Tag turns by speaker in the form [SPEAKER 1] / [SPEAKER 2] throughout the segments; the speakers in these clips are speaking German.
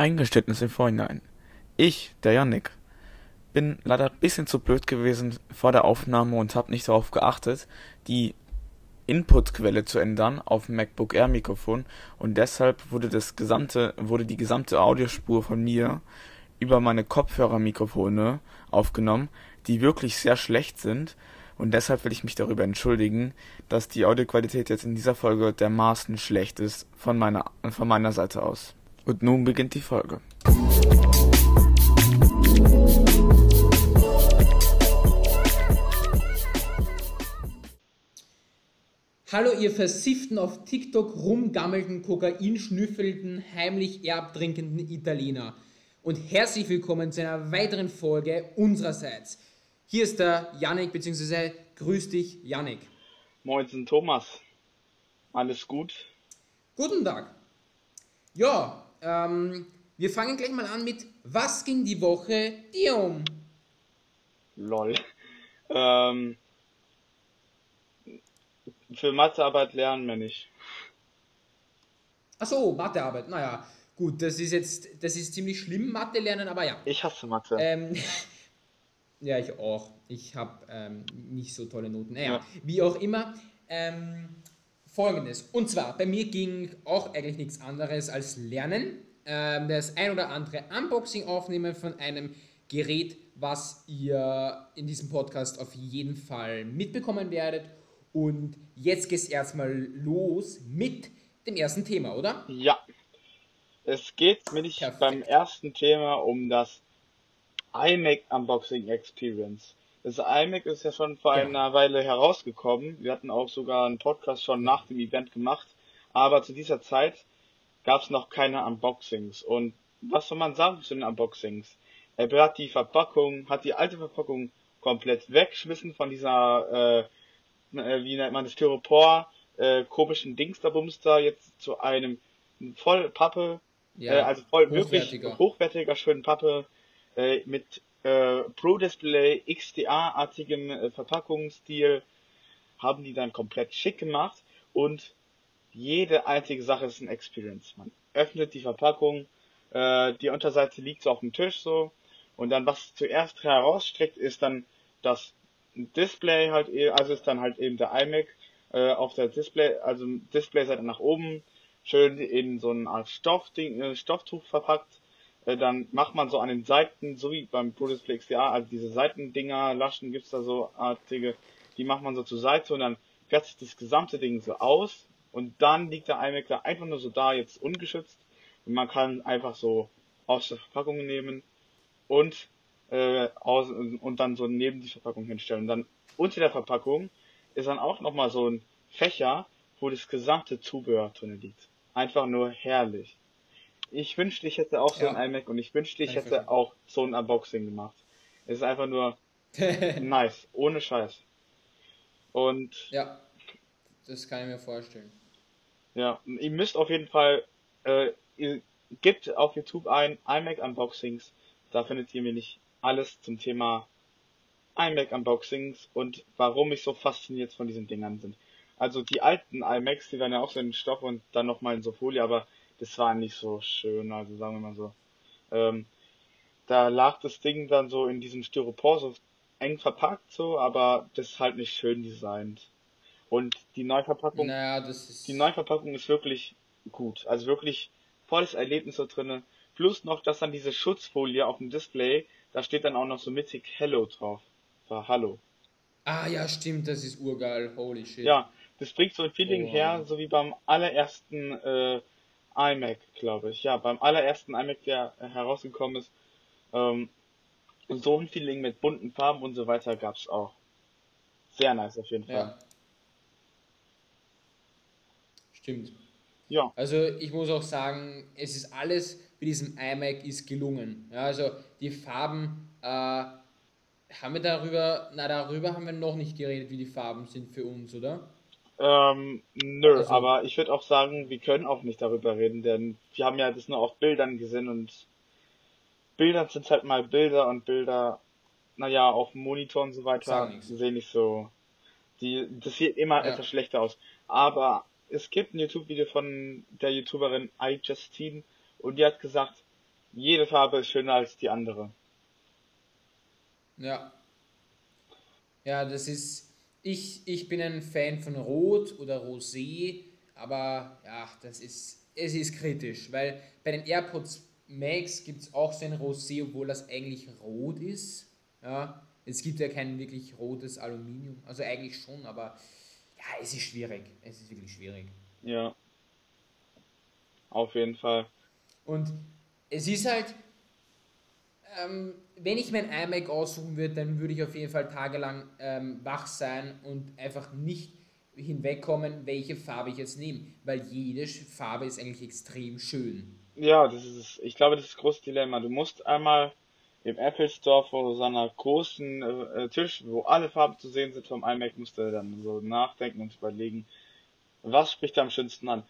[SPEAKER 1] Eingeständnis im Vorhinein. Ich, der Yannick, bin leider ein bisschen zu blöd gewesen vor der Aufnahme und habe nicht darauf geachtet, die Inputquelle zu ändern auf dem MacBook Air Mikrofon und deshalb wurde das gesamte wurde die gesamte Audiospur von mir über meine Kopfhörermikrofone aufgenommen, die wirklich sehr schlecht sind und deshalb will ich mich darüber entschuldigen, dass die Audioqualität jetzt in dieser Folge dermaßen schlecht ist von meiner von meiner Seite aus. Und nun beginnt die Folge.
[SPEAKER 2] Hallo, ihr versifften auf TikTok rumgammelnden, kokainschnüffelnden, heimlich erbtrinkenden Italiener. Und herzlich willkommen zu einer weiteren Folge unsererseits. Hier ist der Yannick, beziehungsweise grüß dich, Yannick.
[SPEAKER 3] Moinsen, Thomas. Alles gut?
[SPEAKER 2] Guten Tag. Ja, ähm, wir fangen gleich mal an mit, was ging die Woche dir um?
[SPEAKER 3] Lol. Ähm, für Mathearbeit lernen wir nicht.
[SPEAKER 2] Achso, Mathearbeit, naja, gut, das ist jetzt, das ist ziemlich schlimm, Mathe lernen, aber ja.
[SPEAKER 3] Ich hasse Mathe.
[SPEAKER 2] Ähm, ja, ich auch. Ich habe ähm, nicht so tolle Noten. Naja, ja. wie auch immer. Ähm, Folgendes. Und zwar, bei mir ging auch eigentlich nichts anderes als Lernen. Ähm, das ein oder andere Unboxing aufnehmen von einem Gerät, was ihr in diesem Podcast auf jeden Fall mitbekommen werdet. Und jetzt geht es erstmal los mit dem ersten Thema, oder?
[SPEAKER 3] Ja. Es geht nämlich beim ersten Thema um das iMac Unboxing Experience. Das iMac ist ja schon vor genau. einer Weile herausgekommen. Wir hatten auch sogar einen Podcast schon nach dem Event gemacht. Aber zu dieser Zeit gab es noch keine Unboxings. Und was soll man sagen zu den Unboxings? Er hat die Verpackung, hat die alte Verpackung komplett weggeschmissen von dieser, äh, äh wie nennt man das, Styropor, äh, komischen Dingsterbumster jetzt zu einem voll Pappe, ja, äh, also voll wirklich hochwertiger, schönen Pappe, äh, mit äh, Pro Display XDA-artigem äh, Verpackungsstil haben die dann komplett schick gemacht und jede einzige Sache ist ein Experience. Man öffnet die Verpackung, äh, die Unterseite liegt so auf dem Tisch so und dann was zuerst herausstreckt ist dann das Display halt, e, also ist dann halt eben der iMac äh, auf der Display, also Displayseite nach oben, schön in so eine Art Stoffding, äh, Stofftuch verpackt äh, dann macht man so an den Seiten, so wie beim ProDisplay XDR, also diese Seitendinger, Laschen gibt's da so artige, die macht man so zur Seite und dann fährt sich das gesamte Ding so aus und dann liegt der iMac da einfach nur so da, jetzt ungeschützt und man kann einfach so aus der Verpackung nehmen und äh, aus, und dann so neben die Verpackung hinstellen. Und dann unter der Verpackung ist dann auch nochmal so ein Fächer, wo das gesamte Zubehör drin liegt. Einfach nur herrlich. Ich wünschte, ich hätte auch so ja. ein iMac und ich wünschte, ich hätte auch so ein Unboxing gemacht. Es ist einfach nur nice, ohne Scheiß. Und.
[SPEAKER 2] Ja, das kann ich mir vorstellen.
[SPEAKER 3] Ja, ihr müsst auf jeden Fall, äh, ihr gebt auf YouTube ein iMac Unboxings. Da findet ihr mir nicht alles zum Thema iMac Unboxings und warum ich so fasziniert von diesen Dingern bin. Also die alten iMacs, die waren ja auch so in Stoff und dann nochmal in so Folie, aber das war nicht so schön, also sagen wir mal so. Ähm, da lag das Ding dann so in diesem Styropor so eng verpackt so, aber das ist halt nicht schön designt. Und die Neuverpackung,
[SPEAKER 2] naja, das ist...
[SPEAKER 3] die Neuverpackung ist wirklich gut, also wirklich volles Erlebnis da drinne. Plus noch, dass dann diese Schutzfolie auf dem Display, da steht dann auch noch so mittig Hello drauf. War Hallo.
[SPEAKER 2] Ah ja, stimmt, das ist urgeil, holy shit.
[SPEAKER 3] Ja, das bringt so ein Feeling oh. her, so wie beim allerersten äh, iMac, glaube ich. Ja, beim allerersten iMac, der herausgekommen ist. Ähm, so ein Feeling mit bunten Farben und so weiter gab's auch. Sehr nice auf jeden Fall. Ja.
[SPEAKER 2] Stimmt. Ja. Also ich muss auch sagen, es ist alles bei diesem iMac ist gelungen. Ja, also die Farben, äh, haben wir darüber, na darüber haben wir noch nicht geredet, wie die Farben sind für uns, oder?
[SPEAKER 3] Ähm, nö, also, aber ich würde auch sagen, wir können auch nicht darüber reden, denn wir haben ja das nur auf Bildern gesehen und Bilder sind halt mal Bilder und Bilder, naja, auf Monitor und so weiter sehen nicht so. Die, das sieht immer ja. etwas schlechter aus. Aber es gibt ein YouTube-Video von der YouTuberin iJustine und die hat gesagt, jede Farbe ist schöner als die andere.
[SPEAKER 2] Ja. Ja, das ist. Ich, ich bin ein Fan von Rot oder Rosé, aber ja, das ist. Es ist kritisch, weil bei den AirPods Max gibt es auch so ein Rosé, obwohl das eigentlich rot ist. Ja, es gibt ja kein wirklich rotes Aluminium. Also eigentlich schon, aber ja, es ist schwierig. Es ist wirklich schwierig.
[SPEAKER 3] Ja. Auf jeden Fall.
[SPEAKER 2] Und es ist halt, ähm, wenn ich mein iMac aussuchen würde, dann würde ich auf jeden Fall tagelang ähm, wach sein und einfach nicht hinwegkommen, welche Farbe ich jetzt nehme, weil jede Farbe ist eigentlich extrem schön.
[SPEAKER 3] Ja, das ist, ich glaube, das ist das große Dilemma. Du musst einmal im Apple Store vor so einer großen äh, Tisch, wo alle Farben zu sehen sind vom iMac, musst du dann so nachdenken und überlegen, was spricht am schönsten an.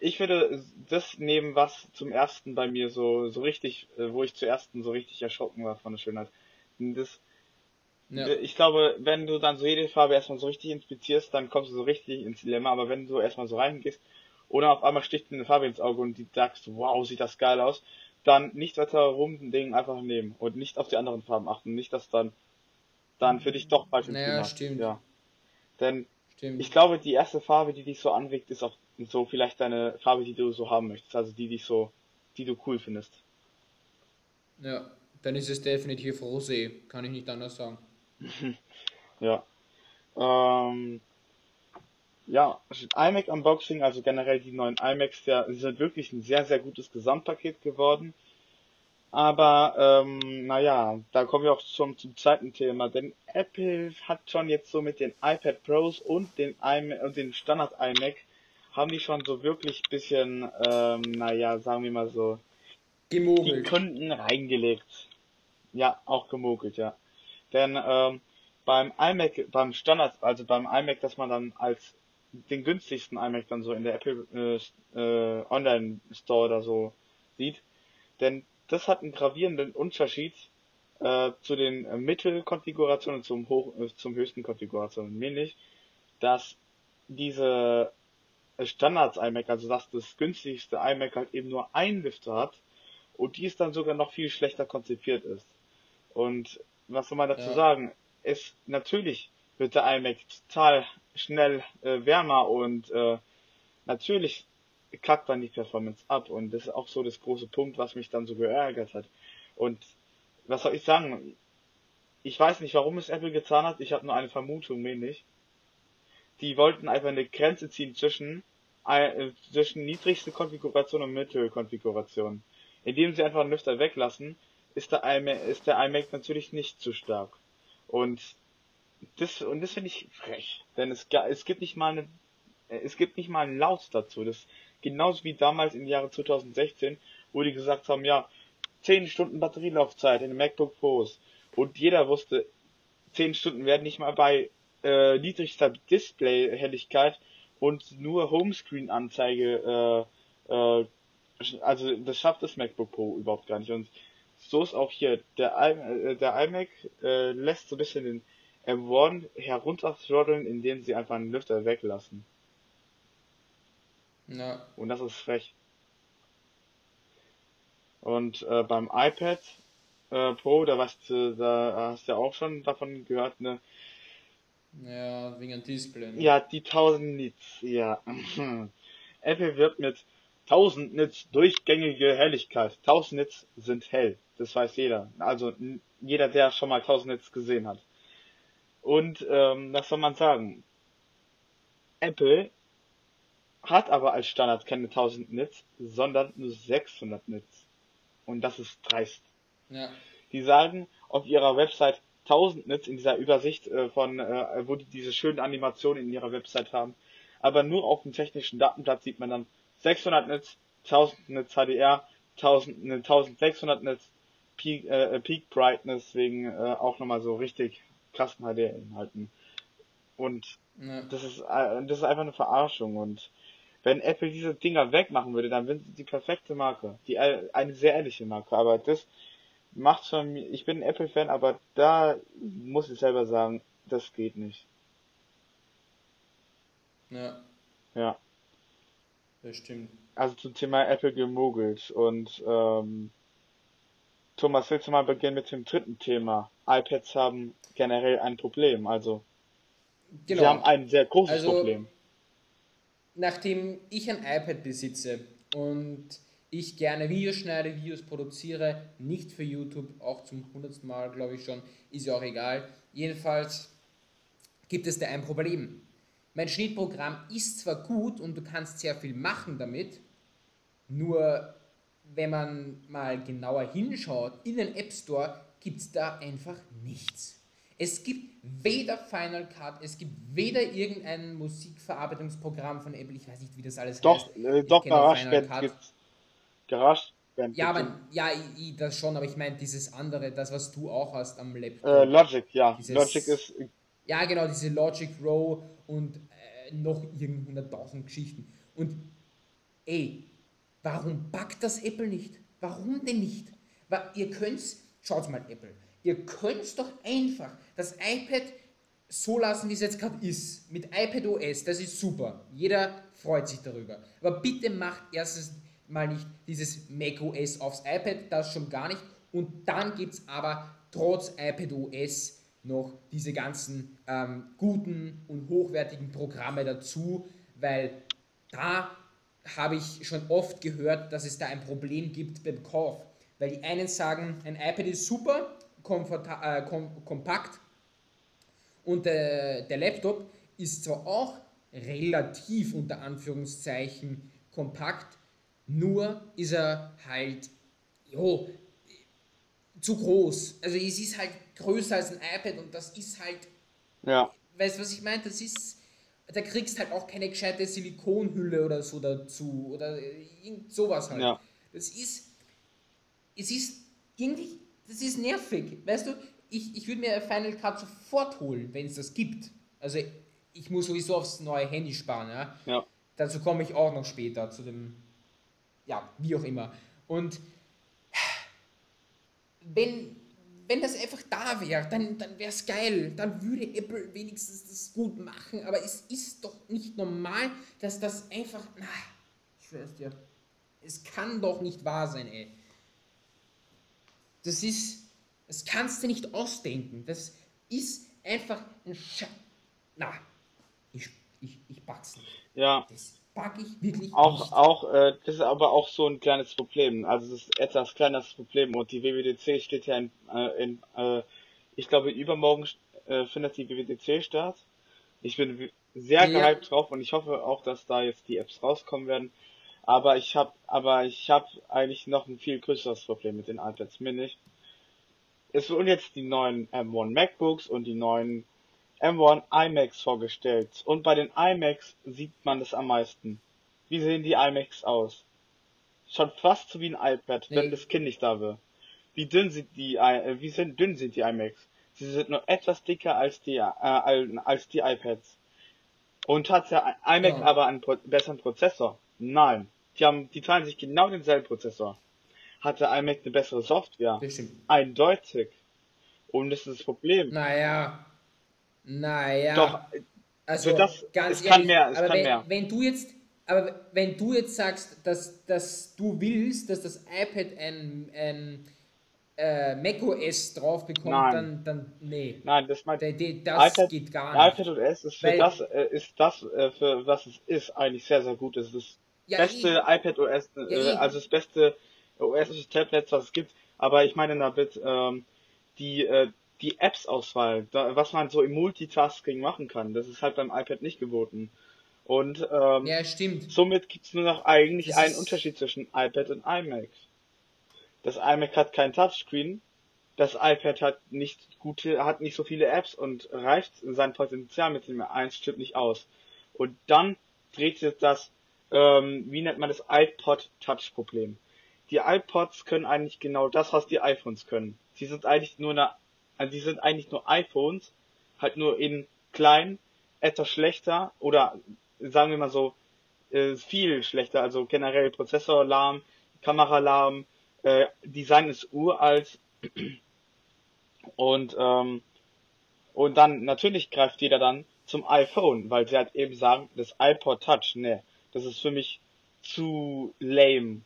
[SPEAKER 3] Ich würde das nehmen, was zum ersten bei mir so, so richtig, äh, wo ich zuerst so richtig erschrocken war von der Schönheit. Das, ja. Ich glaube, wenn du dann so jede Farbe erstmal so richtig inspizierst, dann kommst du so richtig ins Dilemma, aber wenn du erstmal so reingehst oder auf einmal sticht dir eine Farbe ins Auge und die sagst, wow, sieht das geil aus, dann nicht weiter rumdenken, einfach nehmen und nicht auf die anderen Farben achten, nicht, dass dann, dann für dich doch falsch
[SPEAKER 2] naja, stimmt.
[SPEAKER 3] Ja. Denn stimmt. ich glaube, die erste Farbe, die dich so anwegt, ist auch so vielleicht deine Farbe, die du so haben möchtest, also die dich so, die du cool findest.
[SPEAKER 2] Ja, dann ist es definitiv Rosé, kann ich nicht anders sagen.
[SPEAKER 3] ja. Ähm, ja, iMac Unboxing, also generell die neuen iMacs, ja, sind wirklich ein sehr, sehr gutes Gesamtpaket geworden. Aber, ähm, naja, da kommen wir auch schon zum zweiten Thema, denn Apple hat schon jetzt so mit den iPad Pros und den, iMac, und den Standard iMac haben die schon so wirklich bisschen, ähm, naja, sagen wir mal so, gemogelt. die Kunden reingelegt. Ja, auch gemogelt, ja. Denn ähm, beim iMac, beim Standard, also beim iMac, dass man dann als den günstigsten iMac dann so in der Apple äh, äh, Online Store oder so sieht. Denn das hat einen gravierenden Unterschied äh, zu den äh, Mittelkonfigurationen und zum, hoch, äh, zum höchsten Konfigurationen. Nämlich, dass diese Standards iMac, also dass das günstigste iMac halt eben nur ein Lüfter hat und dies dann sogar noch viel schlechter konzipiert ist. Und was soll man dazu ja. sagen? Es natürlich wird der iMac total schnell äh, wärmer und äh, natürlich kackt dann die Performance ab und das ist auch so das große Punkt, was mich dann so geärgert hat. Und was soll ich sagen? Ich weiß nicht, warum es Apple getan hat. Ich habe nur eine Vermutung, nämlich die wollten einfach eine Grenze ziehen zwischen äh, zwischen niedrigste Konfiguration und Mittelkonfiguration. Indem sie einfach einen Lüfter weglassen, ist der iMac, ist der iMac natürlich nicht zu stark. Und das, und das finde ich frech. Denn es, es gibt nicht mal eine, es gibt nicht mal einen Laut dazu. Das, genauso wie damals im Jahre 2016, wo die gesagt haben, ja, 10 Stunden Batterielaufzeit in den MacBook Pros. Und jeder wusste, 10 Stunden werden nicht mal bei äh, niedrigster Display-Helligkeit und nur Homescreen-Anzeige, äh, äh, also das schafft das MacBook Pro überhaupt gar nicht. Und so ist auch hier, der, äh, der iMac äh, lässt so ein bisschen den M1 herunterthrotteln, indem sie einfach einen Lüfter weglassen. Ja. Und das ist frech. Und äh, beim iPad äh, Pro, da, weißt du, da hast du ja auch schon davon gehört, ne?
[SPEAKER 2] Ja, wegen Display.
[SPEAKER 3] Ne? Ja, die 1000 Nits, ja. Apple wird mit 1000 Nits durchgängige Helligkeit. 1000 Nits sind hell, das weiß jeder. Also jeder, der schon mal 1000 Nits gesehen hat. Und ähm, was soll man sagen? Apple hat aber als Standard keine 1000 Nits, sondern nur 600 Nits. Und das ist dreist. Ja. Die sagen auf ihrer Website 1000 Nits in dieser Übersicht äh, von, äh, wo die diese schönen Animationen in ihrer Website haben. Aber nur auf dem technischen Datenblatt sieht man dann 600 Nits, 1000 Nits HDR, 1000, 1600 Nits Peak, äh, Peak Brightness wegen äh, auch nochmal so richtig krassen HD-Inhalten. Und ja. das ist äh, das ist einfach eine Verarschung und wenn Apple diese Dinger wegmachen würde, dann wären sie die perfekte Marke, die eine sehr ehrliche Marke, aber das macht schon mir, ich bin ein Apple-Fan, aber da muss ich selber sagen, das geht nicht.
[SPEAKER 2] Ja.
[SPEAKER 3] Ja.
[SPEAKER 2] Das stimmt.
[SPEAKER 3] Also zum Thema Apple gemogelt und ähm, Thomas, willst du mal beginnen mit dem dritten Thema? iPads haben generell ein Problem, also genau. sie haben ein sehr großes also, Problem.
[SPEAKER 2] Nachdem ich ein iPad besitze und ich gerne Videos schneide, Videos produziere, nicht für YouTube, auch zum hundertsten Mal, glaube ich schon, ist ja auch egal. Jedenfalls gibt es da ein Problem. Mein Schnittprogramm ist zwar gut und du kannst sehr viel machen damit, nur wenn man mal genauer hinschaut, in den App Store gibt es da einfach nichts. Es gibt weder Final Cut, es gibt weder irgendein Musikverarbeitungsprogramm von Apple, ich weiß nicht, wie das alles
[SPEAKER 3] doch, heißt. Äh, doch, GarageBand gibt's.
[SPEAKER 2] GarageBand. Ja, aber, ja, ich, das schon, aber ich meine dieses andere, das, was du auch hast am Laptop.
[SPEAKER 3] Äh, Logic, ja.
[SPEAKER 2] Dieses,
[SPEAKER 3] Logic ist...
[SPEAKER 2] Ja, genau, diese Logic Row und äh, noch irgend 100.000 Geschichten. Und, ey, Warum packt das Apple nicht? Warum denn nicht? Weil ihr könnt, schaut mal Apple, ihr könnt doch einfach das iPad so lassen, wie es jetzt gerade ist. Mit iPad OS, das ist super. Jeder freut sich darüber. Aber bitte macht erstens mal nicht dieses Mac OS aufs iPad, das schon gar nicht. Und dann gibt es aber trotz iPad OS noch diese ganzen ähm, guten und hochwertigen Programme dazu, weil da habe ich schon oft gehört, dass es da ein Problem gibt beim Kauf. Weil die einen sagen, ein iPad ist super, äh, kom kompakt und äh, der Laptop ist zwar auch relativ unter Anführungszeichen kompakt, nur ist er halt jo, zu groß. Also es ist halt größer als ein iPad und das ist halt.
[SPEAKER 3] Ja.
[SPEAKER 2] Weißt du, was ich meine? Das ist da kriegst halt auch keine gescheite Silikonhülle oder so dazu oder irgend sowas halt. Ja. Das ist, es ist irgendwie, das ist nervig. Weißt du, ich, ich würde mir Final Cut sofort holen, wenn es das gibt. Also ich muss sowieso aufs neue Handy sparen, ja.
[SPEAKER 3] ja.
[SPEAKER 2] Dazu komme ich auch noch später zu dem, ja, wie auch immer. Und wenn wenn das einfach da wäre, dann, dann wäre es geil. Dann würde Apple wenigstens das gut machen. Aber es ist doch nicht normal, dass das einfach. Na, ich schwör's dir. Es kann doch nicht wahr sein, ey. Das ist. Das kannst du nicht ausdenken. Das ist einfach ein Sch. Na, ich, ich, ich pack's nicht.
[SPEAKER 3] Ja.
[SPEAKER 2] Das pack ich wirklich
[SPEAKER 3] auch,
[SPEAKER 2] nicht.
[SPEAKER 3] Auch, äh, das ist aber auch so ein kleines Problem. Also das ist etwas kleines Problem und die WWDC steht ja in, äh, in äh, ich glaube übermorgen äh, findet die WWDC statt. Ich bin sehr ja. gehypt drauf und ich hoffe auch, dass da jetzt die Apps rauskommen werden. Aber ich habe, aber ich habe eigentlich noch ein viel größeres Problem mit den iPads Mini. Es wurden jetzt die neuen M1 MacBooks und die neuen M1 iMacs vorgestellt und bei den iMacs sieht man es am meisten. Wie sehen die iMacs aus? Schon fast so wie ein iPad, wenn das Kind nicht da wäre. Wie dünn sind die, äh, wie sind, dünn sind die iMacs? Sie sind nur etwas dicker als die, äh, als die iPads. Und hat der iMac ja. aber einen Pro besseren Prozessor? Nein. Die haben, die teilen sich genau denselben Prozessor. Hat der iMac eine bessere Software?
[SPEAKER 2] Bestimmt.
[SPEAKER 3] Eindeutig. Und das ist das Problem.
[SPEAKER 2] Naja. Naja.
[SPEAKER 3] Doch,
[SPEAKER 2] also
[SPEAKER 3] das,
[SPEAKER 2] ganz
[SPEAKER 3] es
[SPEAKER 2] ehrlich,
[SPEAKER 3] kann mehr, es
[SPEAKER 2] aber
[SPEAKER 3] kann
[SPEAKER 2] wenn,
[SPEAKER 3] mehr.
[SPEAKER 2] wenn du jetzt, aber wenn du jetzt sagst, dass, dass du willst, dass das iPad ein, ein äh, macOS drauf bekommt, Nein. dann, dann nee.
[SPEAKER 3] Nein, das meint
[SPEAKER 2] das iPad, geht gar
[SPEAKER 3] nicht. iPad OS ist für Weil, das, äh, ist das, äh, für was es ist, eigentlich sehr, sehr gut. Es ist das ja, beste ich, iPad OS, äh, ja, also das beste OS des Tablets, was es gibt. Aber ich meine damit, ähm, die, äh, die Apps-Auswahl, was man so im Multitasking machen kann, das ist halt beim iPad nicht geboten. Und ähm,
[SPEAKER 2] ja,
[SPEAKER 3] somit gibt es nur noch eigentlich das einen Unterschied zwischen iPad und iMac. Das iMac hat kein Touchscreen, das iPad hat nicht gute, hat nicht so viele Apps und reicht sein Potenzial mit dem 1 Chip nicht aus. Und dann dreht sich das, ähm, wie nennt man das, iPod Touch Problem. Die iPods können eigentlich genau das, was die iPhones können. Sie sind eigentlich nur eine also die sind eigentlich nur iPhones, halt nur in klein, etwas schlechter oder sagen wir mal so, äh, viel schlechter, also generell Prozessor lahm, Kamera lahm, äh, Design ist uralt und ähm, und dann natürlich greift jeder dann zum iPhone, weil sie halt eben sagen, das iPod Touch, ne, das ist für mich zu lame.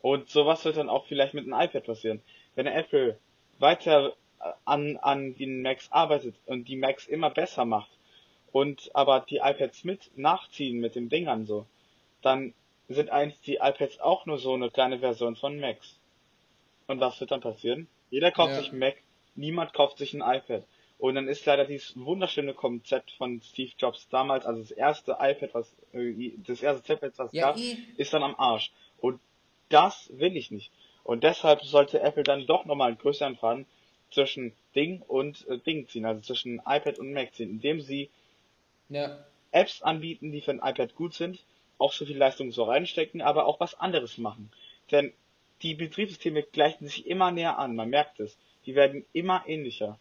[SPEAKER 3] Und sowas wird dann auch vielleicht mit einem iPad passieren. Wenn Apple weiter an, an den Macs arbeitet und die Macs immer besser macht und aber die iPads mit nachziehen mit den Dingern so, dann sind eigentlich die iPads auch nur so eine kleine Version von Macs. Und was wird dann passieren? Jeder kauft ja. sich ein Mac, niemand kauft sich ein iPad. Und dann ist leider dieses wunderschöne Konzept von Steve Jobs damals, also das erste iPad, was, äh, das erste Tablet, was es ja, gab, eh. ist dann am Arsch. Und das will ich nicht. Und deshalb sollte Apple dann doch nochmal einen größeren Faden zwischen Ding und äh, Ding ziehen, also zwischen iPad und Mac ziehen, indem sie ja. Apps anbieten, die für ein iPad gut sind, auch so viel Leistung so reinstecken, aber auch was anderes machen. Denn die Betriebssysteme gleichen sich immer näher an, man merkt es. Die werden immer ähnlicher.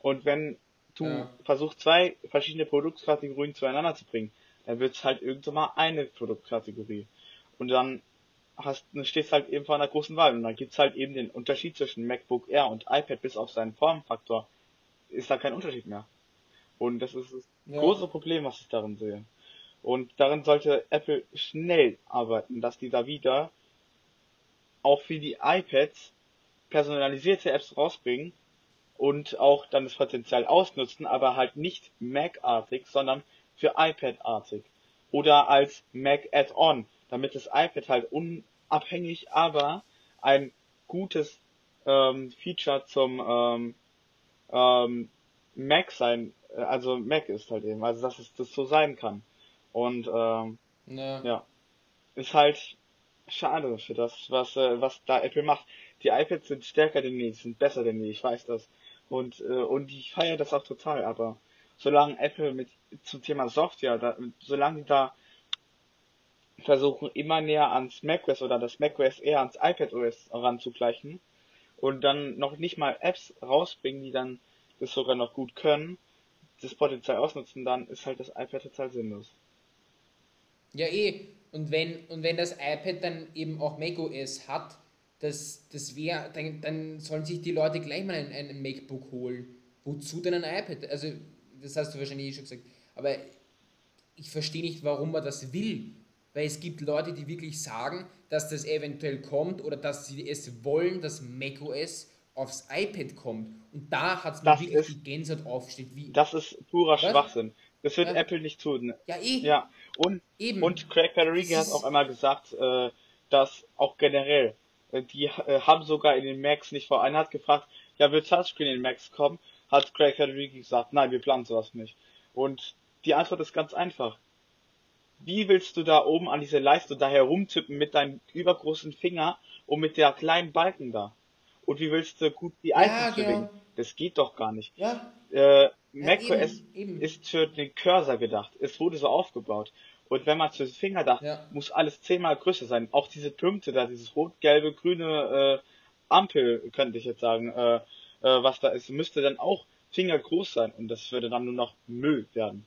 [SPEAKER 3] Und wenn du ja. versuchst, zwei verschiedene Produktkategorien zueinander zu bringen, dann wird es halt irgendwann mal eine Produktkategorie. Und dann hast, dann stehst halt eben vor einer großen Wahl. Und dann gibt's halt eben den Unterschied zwischen MacBook Air und iPad bis auf seinen Formfaktor. Ist da kein Unterschied mehr. Und das ist das ja. große Problem, was ich darin sehe. Und darin sollte Apple schnell arbeiten, dass die da wieder auch für die iPads personalisierte Apps rausbringen und auch dann das Potenzial ausnutzen, aber halt nicht Mac-artig, sondern für iPad-artig. Oder als Mac Add-on, damit das iPad halt unabhängig, aber ein gutes ähm, Feature zum ähm, ähm, Mac sein, äh, also Mac ist halt eben, also dass es das so sein kann. Und ähm, ja. ja, ist halt schade für das, was äh, was da Apple macht. Die iPads sind stärker denn je, sind besser denn je, ich weiß das. Und äh, und ich feiere das auch total, aber solange Apple mit zum Thema Software, da, solange die da versuchen immer näher ans macOS oder das macOS eher ans iPadOS ranzugleichen und dann noch nicht mal Apps rausbringen, die dann das sogar noch gut können, das Potenzial ausnutzen, dann ist halt das iPad total sinnlos.
[SPEAKER 2] Ja eh, und wenn und wenn das iPad dann eben auch macOS hat, das, das wäre, dann, dann sollen sich die Leute gleich mal ein, ein MacBook holen. Wozu denn ein iPad? Also, das hast du wahrscheinlich eh schon gesagt. Aber ich verstehe nicht, warum man das will weil es gibt Leute, die wirklich sagen, dass das eventuell kommt oder dass sie es wollen, dass macOS aufs iPad kommt. Und da hat es mir wirklich ist, die Gänsehaut aufgestellt. Wie,
[SPEAKER 3] das ist purer was? Schwachsinn. Das wird ja. Apple nicht tun.
[SPEAKER 2] Ja, eh.
[SPEAKER 3] Ja. Und, Eben. und Craig Federighi hat auch einmal gesagt, äh, dass auch generell, äh, die äh, haben sogar in den Macs nicht vor. Einer hat gefragt, ja, wird Touchscreen in den Macs kommen? Hat Craig Federighi gesagt, nein, wir planen sowas nicht. Und die Antwort ist ganz einfach wie willst du da oben an diese Leiste da herumtippen mit deinem übergroßen Finger und mit der kleinen Balken da? Und wie willst du gut die Icons ja, genau. bewegen? Das geht doch gar nicht. Ja. Äh, macOS ja, ist für den Cursor gedacht. Es wurde so aufgebaut. Und wenn man zu den Finger da, ja. muss alles zehnmal größer sein. Auch diese Punkte da, dieses rot, gelbe, grüne äh, Ampel, könnte ich jetzt sagen, äh, äh, was da ist, müsste dann auch fingergroß sein. Und das würde dann nur noch Müll werden.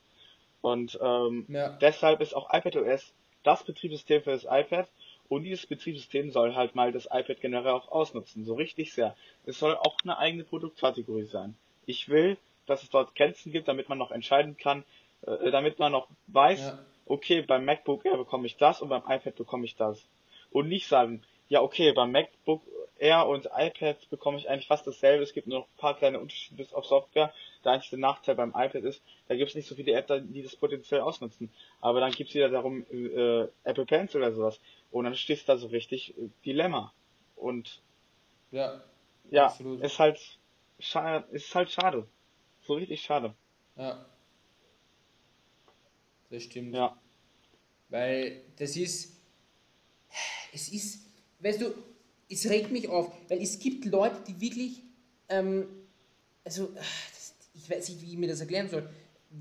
[SPEAKER 3] Und ähm, ja. deshalb ist auch iPadOS das Betriebssystem für das iPad und dieses Betriebssystem soll halt mal das iPad generell auch ausnutzen, so richtig sehr. Es soll auch eine eigene Produktkategorie sein. Ich will, dass es dort Grenzen gibt, damit man noch entscheiden kann, äh, damit man noch weiß, ja. okay, beim MacBook Air bekomme ich das und beim iPad bekomme ich das. Und nicht sagen, ja okay, beim MacBook Air und iPad bekomme ich eigentlich fast dasselbe. Es gibt nur noch ein paar kleine Unterschiede bis auf Software. Der einzige Nachteil beim iPad ist, da gibt es nicht so viele Apps, die das potenziell ausnutzen. Aber dann gibt es wieder darum äh, Apple Pencil oder sowas. Und dann stehst du da so richtig äh, Dilemma. Und ja, ja absolut. ist halt schade, ist halt schade. So richtig schade.
[SPEAKER 2] Ja. Das stimmt. Ja. Weil das ist, es ist, weißt du, es regt mich auf, weil es gibt Leute, die wirklich, ähm, also, das, ich weiß nicht, wie ich mir das erklären soll,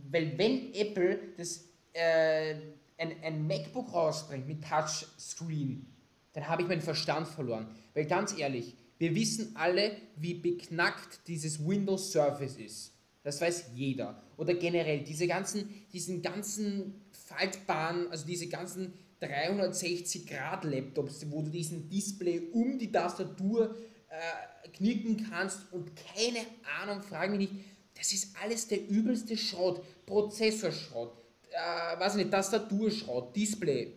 [SPEAKER 2] weil wenn Apple das, äh, ein, ein MacBook rausbringt mit Touchscreen, dann habe ich meinen Verstand verloren. Weil ganz ehrlich, wir wissen alle, wie beknackt dieses Windows Surface ist. Das weiß jeder. Oder generell diese ganzen, diesen ganzen faltbaren, also diese ganzen 360-Grad-Laptops, wo du diesen Display um die Tastatur äh, knicken kannst und keine Ahnung, frage mich nicht, das ist alles der übelste Schrott. Prozessorschrott, äh, weiß ich nicht, Tastaturschrott, Display,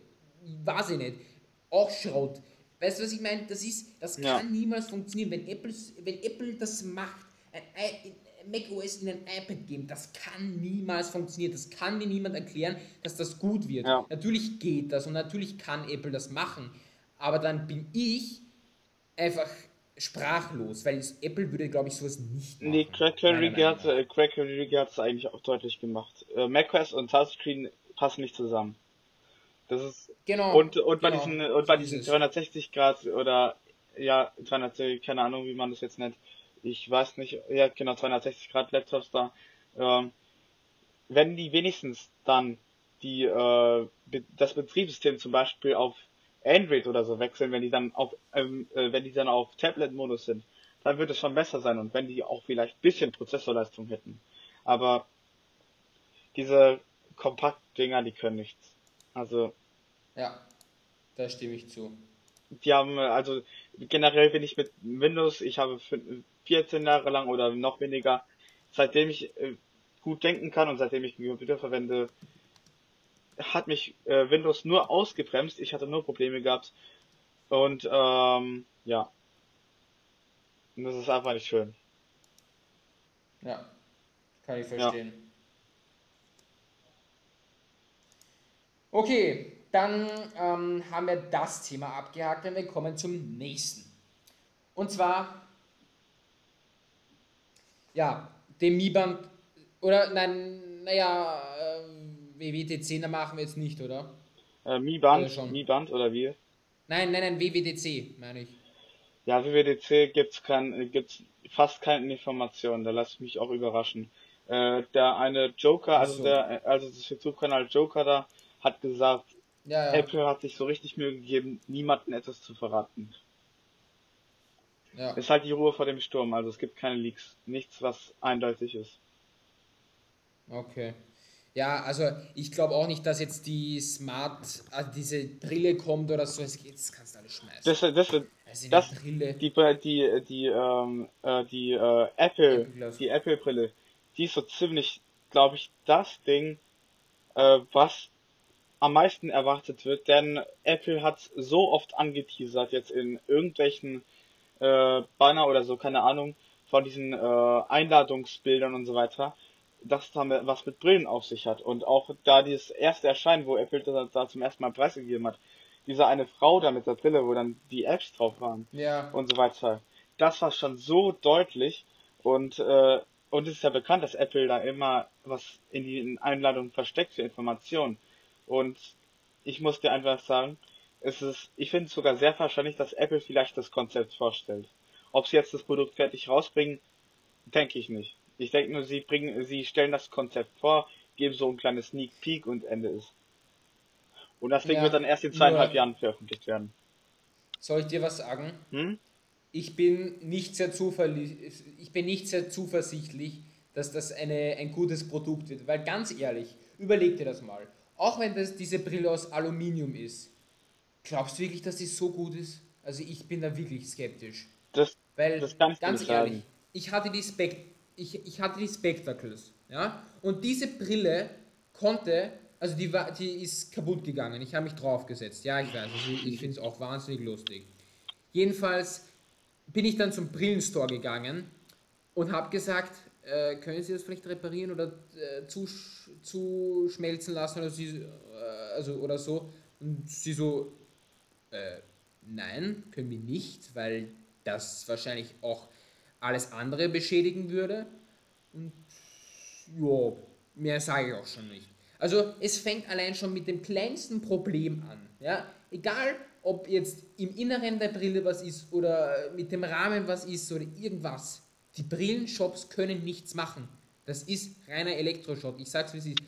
[SPEAKER 2] weiß ich nicht, auch Schrott. Weißt du, was ich meine? Das ist, das ja. kann niemals funktionieren, wenn Apple, wenn Apple das macht, ein, ein macOS in ein iPad geben, das kann niemals funktionieren. Das kann mir niemand erklären, dass das gut wird. Ja. Natürlich geht das und natürlich kann Apple das machen, aber dann bin ich einfach sprachlos, weil Apple würde, glaube ich, sowas nicht
[SPEAKER 3] machen. Nee, Craig Henry hat es eigentlich auch deutlich gemacht. Äh, macOS und Touchscreen passen nicht zusammen. Das ist genau. Und und bei genau. diesen und bei diesen 360 Grad oder ja 360 keine Ahnung wie man das jetzt nennt. Ich weiß nicht. Ja genau 360 Grad Laptops da. Ähm, wenn die wenigstens dann die äh, das Betriebssystem zum Beispiel auf Android oder so wechseln, wenn die dann auf ähm, äh, wenn die dann auf Tablet-Modus sind, dann wird es schon besser sein und wenn die auch vielleicht bisschen Prozessorleistung hätten. Aber diese Kompakt-Dinger, die können nichts. Also.
[SPEAKER 2] Ja, da stimme ich zu.
[SPEAKER 3] Die haben, also generell bin ich mit Windows, ich habe 14 Jahre lang oder noch weniger, seitdem ich äh, gut denken kann und seitdem ich einen Computer verwende, hat mich äh, Windows nur ausgebremst. Ich hatte nur Probleme gehabt. Und ähm, ja. Und das ist einfach nicht schön.
[SPEAKER 2] Ja, kann ich verstehen. Ja. Okay, dann ähm, haben wir das Thema abgehakt und wir kommen zum nächsten. Und zwar, ja, dem Mi-Band, oder nein, naja, äh, WWDC, da machen wir jetzt nicht, oder?
[SPEAKER 3] Äh, Mi-Band, Mi-Band oder wie?
[SPEAKER 2] Nein, nein, nein, WWDC, meine ich.
[SPEAKER 3] Ja, WWDC gibt's kein, gibt's fast keine Informationen, da lasse ich mich auch überraschen. Äh, der eine Joker, also so. der, also das YouTube-Kanal Joker da, hat gesagt, ja, ja. Apple hat sich so richtig Mühe gegeben, niemanden etwas zu verraten. Ja. Ist halt die Ruhe vor dem Sturm, also es gibt keine Leaks. Nichts, was eindeutig ist.
[SPEAKER 2] Okay. Ja, also ich glaube auch nicht, dass jetzt die Smart, also diese Brille kommt oder so, das kannst du alles schmeißen.
[SPEAKER 3] Das, das, das, also das Brille. die, die, die, ähm, äh, die äh, Apple, Apple die Apple-Brille, die ist so ziemlich, glaube ich, das Ding, äh, was am meisten erwartet wird, denn Apple hat so oft angeteasert jetzt in irgendwelchen äh, Banner oder so, keine Ahnung, von diesen äh, Einladungsbildern und so weiter, dass da was mit Brillen auf sich hat. Und auch da dieses erste Erscheinen, wo Apple das da zum ersten Mal preisgegeben hat, diese eine Frau da mit der Brille, wo dann die Apps drauf waren
[SPEAKER 2] ja.
[SPEAKER 3] und so weiter. Das war schon so deutlich und äh, und es ist ja bekannt, dass Apple da immer was in die Einladung versteckt für Informationen. Und ich muss dir einfach sagen, es ist, ich finde es sogar sehr wahrscheinlich, dass Apple vielleicht das Konzept vorstellt. Ob sie jetzt das Produkt fertig rausbringen, denke ich nicht. Ich denke nur, sie bringen, sie stellen das Konzept vor, geben so ein kleines Sneak Peek und Ende ist. Und das Ding ja, wird dann erst in zweieinhalb Jahren veröffentlicht werden.
[SPEAKER 2] Soll ich dir was sagen? Hm? Ich bin nicht sehr zuverlässig, ich bin nicht sehr zuversichtlich, dass das eine, ein gutes Produkt wird. Weil ganz ehrlich, überleg dir das mal auch wenn das diese Brille aus Aluminium ist, glaubst du wirklich, dass die so gut ist? Also ich bin da wirklich skeptisch.
[SPEAKER 3] Das, Weil, das ganz ehrlich, sagen.
[SPEAKER 2] ich hatte die Spect ich, ich hatte die Spectacles, ja, und diese Brille konnte, also die die ist kaputt gegangen. Ich habe mich draufgesetzt. Ja, ich weiß, also ich, ich finde es auch wahnsinnig lustig. Jedenfalls bin ich dann zum Brillenstore gegangen und habe gesagt, äh, können Sie das vielleicht reparieren oder äh, zusch zuschmelzen lassen oder, sie, äh, also, oder so? Und sie so, äh, nein, können wir nicht, weil das wahrscheinlich auch alles andere beschädigen würde. Und ja, mehr sage ich auch schon nicht. Also es fängt allein schon mit dem kleinsten Problem an. Ja? Egal, ob jetzt im Inneren der Brille was ist oder mit dem Rahmen was ist oder irgendwas. Die Brillenshops können nichts machen. Das ist reiner Elektroschrott. Ich sag's wie es ist,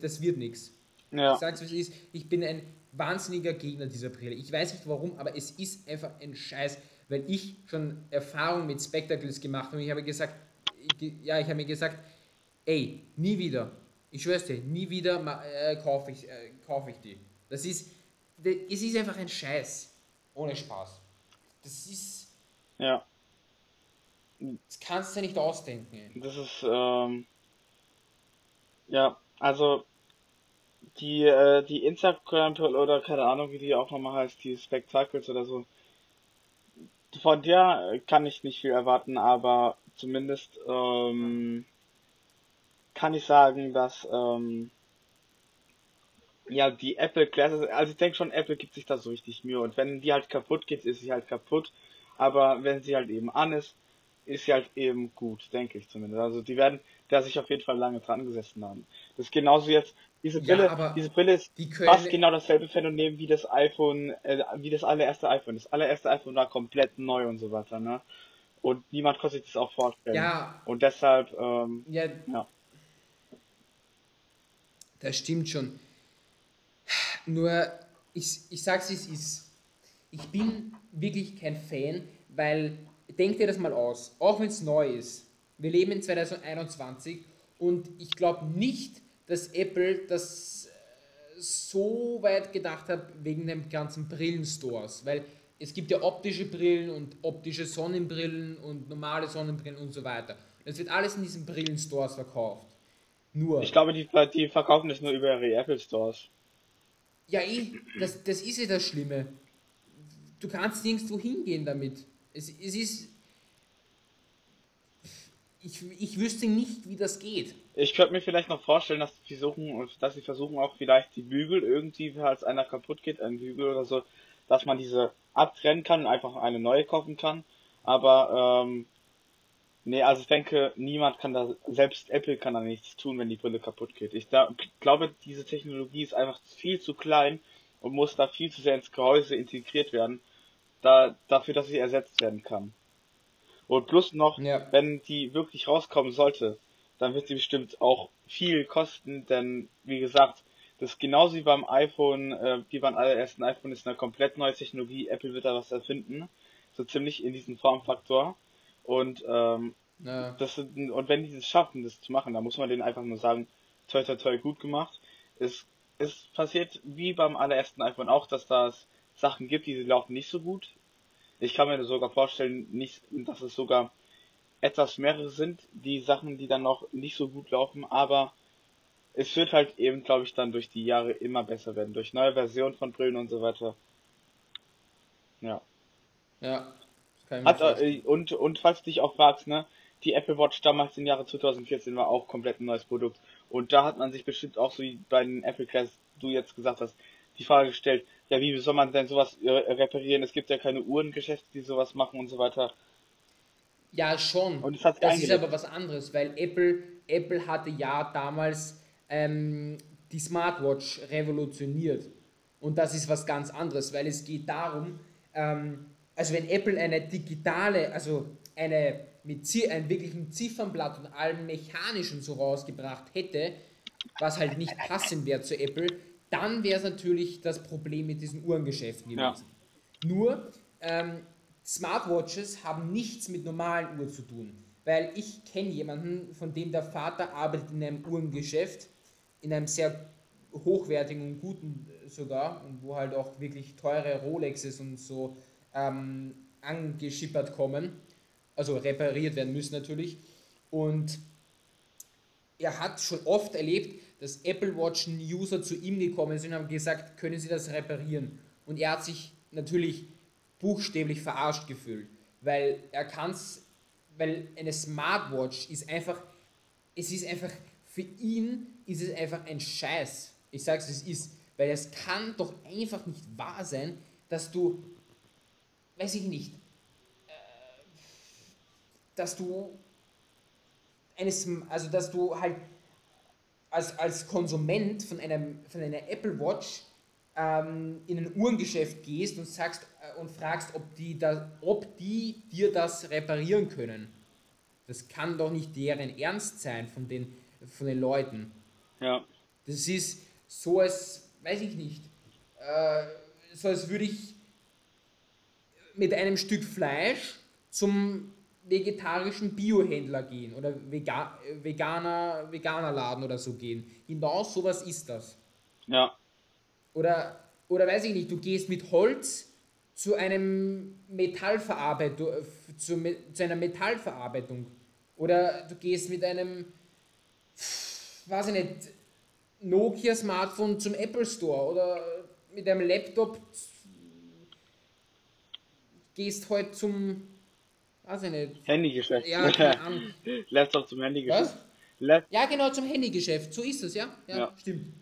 [SPEAKER 2] das wird nichts. Ja. Ich sag's wie es ist, ich bin ein wahnsinniger Gegner dieser Brille. Ich weiß nicht warum, aber es ist einfach ein Scheiß, weil ich schon Erfahrung mit Spectacles gemacht habe. Ich habe gesagt, ja, ich habe mir gesagt, ey, nie wieder. Ich schwör's dir, nie wieder äh, kaufe ich, äh, kauf ich die. Das ist, es ist einfach ein Scheiß. Ohne Spaß. Das ist.
[SPEAKER 3] Ja.
[SPEAKER 2] Das kannst du nicht ausdenken.
[SPEAKER 3] Das ist, ähm, ja, also die, äh, die Instagram oder keine Ahnung, wie die auch nochmal heißt, die Spectacles oder so, von der kann ich nicht viel erwarten, aber zumindest ähm, kann ich sagen, dass ähm, ja die Apple Classic, also ich denke schon, Apple gibt sich da so richtig Mühe. Und wenn die halt kaputt geht, ist sie halt kaputt, aber wenn sie halt eben an ist, ist halt eben gut, denke ich zumindest. Also die werden da sich auf jeden Fall lange dran gesessen haben. Das ist genauso jetzt diese Brille, ja, diese Brille ist fast genau dasselbe Phänomen wie das iPhone, äh, wie das allererste iPhone. Das allererste iPhone war komplett neu und so weiter, ne? Und niemand konnte sich das auch vorstellen. Ja. Und deshalb, ähm, ja. ja.
[SPEAKER 2] Das stimmt schon. Nur, ich, ich sag's es ist, ich bin wirklich kein Fan, weil, denk dir das mal aus, auch wenn es neu ist, wir leben in 2021 und ich glaube nicht, dass Apple das äh, so weit gedacht hat wegen dem ganzen Brillenstores, weil es gibt ja optische Brillen und optische Sonnenbrillen und normale Sonnenbrillen und so weiter. Es wird alles in diesen Brillenstores verkauft.
[SPEAKER 3] Nur. Ich glaube, die, die verkaufen das nur über ihre Apple Stores.
[SPEAKER 2] Ja, eh, das, das ist ja das Schlimme. Du kannst nirgendwo hingehen damit. Es, es ist. Ich, ich wüsste nicht, wie das geht.
[SPEAKER 3] Ich könnte mir vielleicht noch vorstellen, dass sie versuchen, dass sie versuchen auch vielleicht die Bügel irgendwie, falls einer kaputt geht, ein Bügel oder so, dass man diese abtrennen kann und einfach eine neue kaufen kann. Aber ähm, nee, also ich denke, niemand kann da, selbst Apple kann da nichts tun, wenn die Brille kaputt geht. Ich da, glaube, diese Technologie ist einfach viel zu klein und muss da viel zu sehr ins Gehäuse integriert werden, da, dafür, dass sie ersetzt werden kann. Und plus noch, ja. wenn die wirklich rauskommen sollte, dann wird sie bestimmt auch viel kosten, denn wie gesagt, das ist genauso wie beim iPhone, äh, wie beim allerersten iPhone ist eine komplett neue Technologie. Apple wird da was erfinden, so ziemlich in diesem Formfaktor. Und ähm, ja. das und wenn die es schaffen, das zu machen, dann muss man denen einfach nur sagen, toll, toll, toll, gut gemacht. Es, es passiert wie beim allerersten iPhone auch, dass das Sachen gibt, die laufen nicht so gut. Ich kann mir sogar vorstellen, nicht, dass es sogar etwas mehrere sind, die Sachen, die dann noch nicht so gut laufen, aber es wird halt eben, glaube ich, dann durch die Jahre immer besser werden, durch neue Versionen von Brillen und so weiter. Ja. Ja. Äh, und, und falls du dich auch fragst, ne, die Apple Watch damals im Jahre 2014 war auch komplett ein neues Produkt. Und da hat man sich bestimmt auch so wie bei den Apple Class, du jetzt gesagt hast, die Frage gestellt, ja, wie soll man denn sowas äh, reparieren? Es gibt ja keine Uhrengeschäfte, die sowas machen und so weiter.
[SPEAKER 2] Ja, schon. Und das, das ist aber was anderes, weil Apple, Apple hatte ja damals ähm, die Smartwatch revolutioniert. Und das ist was ganz anderes, weil es geht darum, ähm, also wenn Apple eine digitale, also eine mit einem wirklichen Ziffernblatt und allem mechanischen so rausgebracht hätte, was halt nicht passend wäre zu Apple, dann wäre es natürlich das Problem mit diesen Uhrengeschäften gewesen. Ja. Nur, ähm, Smartwatches haben nichts mit normalen Uhren zu tun. Weil ich kenne jemanden, von dem der Vater arbeitet in einem Uhrengeschäft, in einem sehr hochwertigen und guten sogar, und wo halt auch wirklich teure Rolexes und so ähm, angeschippert kommen, also repariert werden müssen natürlich. Und er hat schon oft erlebt, dass Apple Watch User zu ihm gekommen sind und haben gesagt, können Sie das reparieren? Und er hat sich natürlich buchstäblich verarscht gefühlt, weil er kann es, weil eine Smartwatch ist einfach, es ist einfach, für ihn ist es einfach ein Scheiß. Ich sag's, es ist, weil es kann doch einfach nicht wahr sein, dass du, weiß ich nicht, äh, dass du eines, also dass du halt als, als Konsument von, einem, von einer Apple Watch ähm, in ein Uhrengeschäft gehst und sagst äh, und fragst, ob die, da, ob die dir das reparieren können. Das kann doch nicht deren Ernst sein von den, von den Leuten. Ja. Das ist so, als, weiß ich nicht, äh, so als würde ich mit einem Stück Fleisch zum vegetarischen Biohändler gehen oder Vega Veganer, Veganerladen oder so gehen. Genau sowas ist das. Ja. Oder, oder weiß ich nicht, du gehst mit Holz zu einem Metallverarbeitung, zu, zu einer Metallverarbeitung. Oder du gehst mit einem, weiß ich nicht, Nokia-Smartphone zum Apple Store oder mit einem Laptop gehst heute zum,
[SPEAKER 3] weiß ich nicht. Handygeschäft.
[SPEAKER 2] Ja,
[SPEAKER 3] Laptop zum Handygeschäft. Was?
[SPEAKER 2] ja, genau, zum Handygeschäft. So ist es, ja? Ja, ja. stimmt.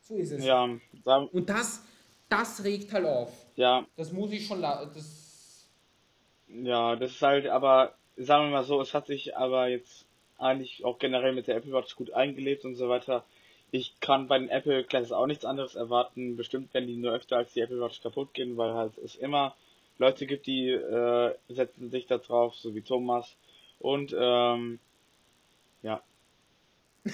[SPEAKER 2] So ist es.
[SPEAKER 3] Ja,
[SPEAKER 2] und das, das regt halt auf.
[SPEAKER 3] Ja.
[SPEAKER 2] Das muss ich schon, das...
[SPEAKER 3] Ja, das ist halt, aber, sagen wir mal so, es hat sich aber jetzt eigentlich auch generell mit der Apple Watch gut eingelebt und so weiter. Ich kann bei den Apple Classes auch nichts anderes erwarten. Bestimmt werden die nur öfter als die Apple Watch kaputt gehen, weil halt es immer Leute gibt, die äh, setzen sich da drauf, so wie Thomas. Und ähm, ja.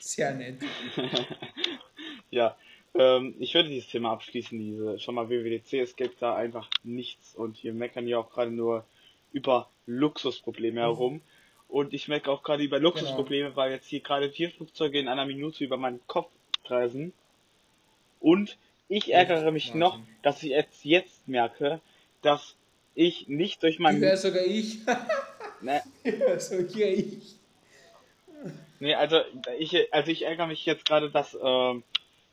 [SPEAKER 2] Sehr nett.
[SPEAKER 3] ja. Ähm, ich würde dieses Thema abschließen, diese schon mal WWDC, es gibt da einfach nichts und hier meckern ja auch gerade nur über Luxusprobleme mhm. herum. Und ich merke auch gerade über Luxusprobleme, genau. weil jetzt hier gerade vier Flugzeuge in einer Minute über meinen Kopf kreisen. Und ich ärgere mich Wahnsinn. noch, dass ich jetzt, jetzt merke, dass ich nicht durch meinen...
[SPEAKER 2] Wäre sogar ich. ne? Ja, sogar ich.
[SPEAKER 3] Nee, also ich, also ich ärgere mich jetzt gerade, dass, ähm,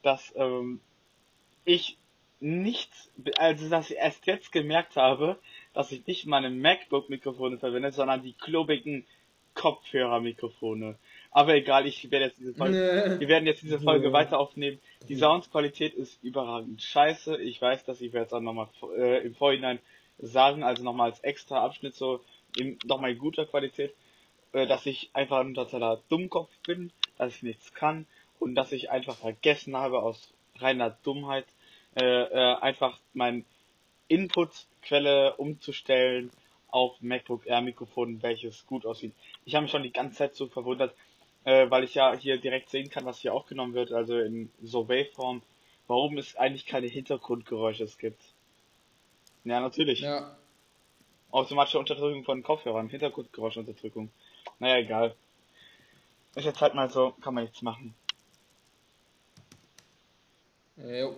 [SPEAKER 3] dass ähm, ich nichts, also dass ich erst jetzt gemerkt habe, dass ich nicht meine MacBook-Mikrofone verwende, sondern die klobigen Kopfhörermikrofone. Aber egal, ich werde jetzt diese Folge, wir werden jetzt diese Folge weiter aufnehmen. Die Soundqualität ist überragend scheiße. Ich weiß, dass ich werde es auch nochmal äh, im Vorhinein sagen, also nochmal als extra Abschnitt so in nochmal in guter Qualität, äh, dass ich einfach ein totaler Dummkopf bin, dass ich nichts kann und dass ich einfach vergessen habe aus reiner Dummheit äh, äh, einfach mein Inputquelle umzustellen auf MacBook Air Mikrofon, welches gut aussieht. Ich habe mich schon die ganze Zeit so verwundert, äh, weil ich ja hier direkt sehen kann, was hier aufgenommen wird, also in so Waveform, warum es eigentlich keine Hintergrundgeräusche gibt. Ja, natürlich.
[SPEAKER 2] Ja.
[SPEAKER 3] Automatische Unterdrückung von Kopfhörern, Hintergrundgeräuschunterdrückung. Naja, egal. Ist jetzt halt mal so, kann man jetzt machen.
[SPEAKER 2] Jo.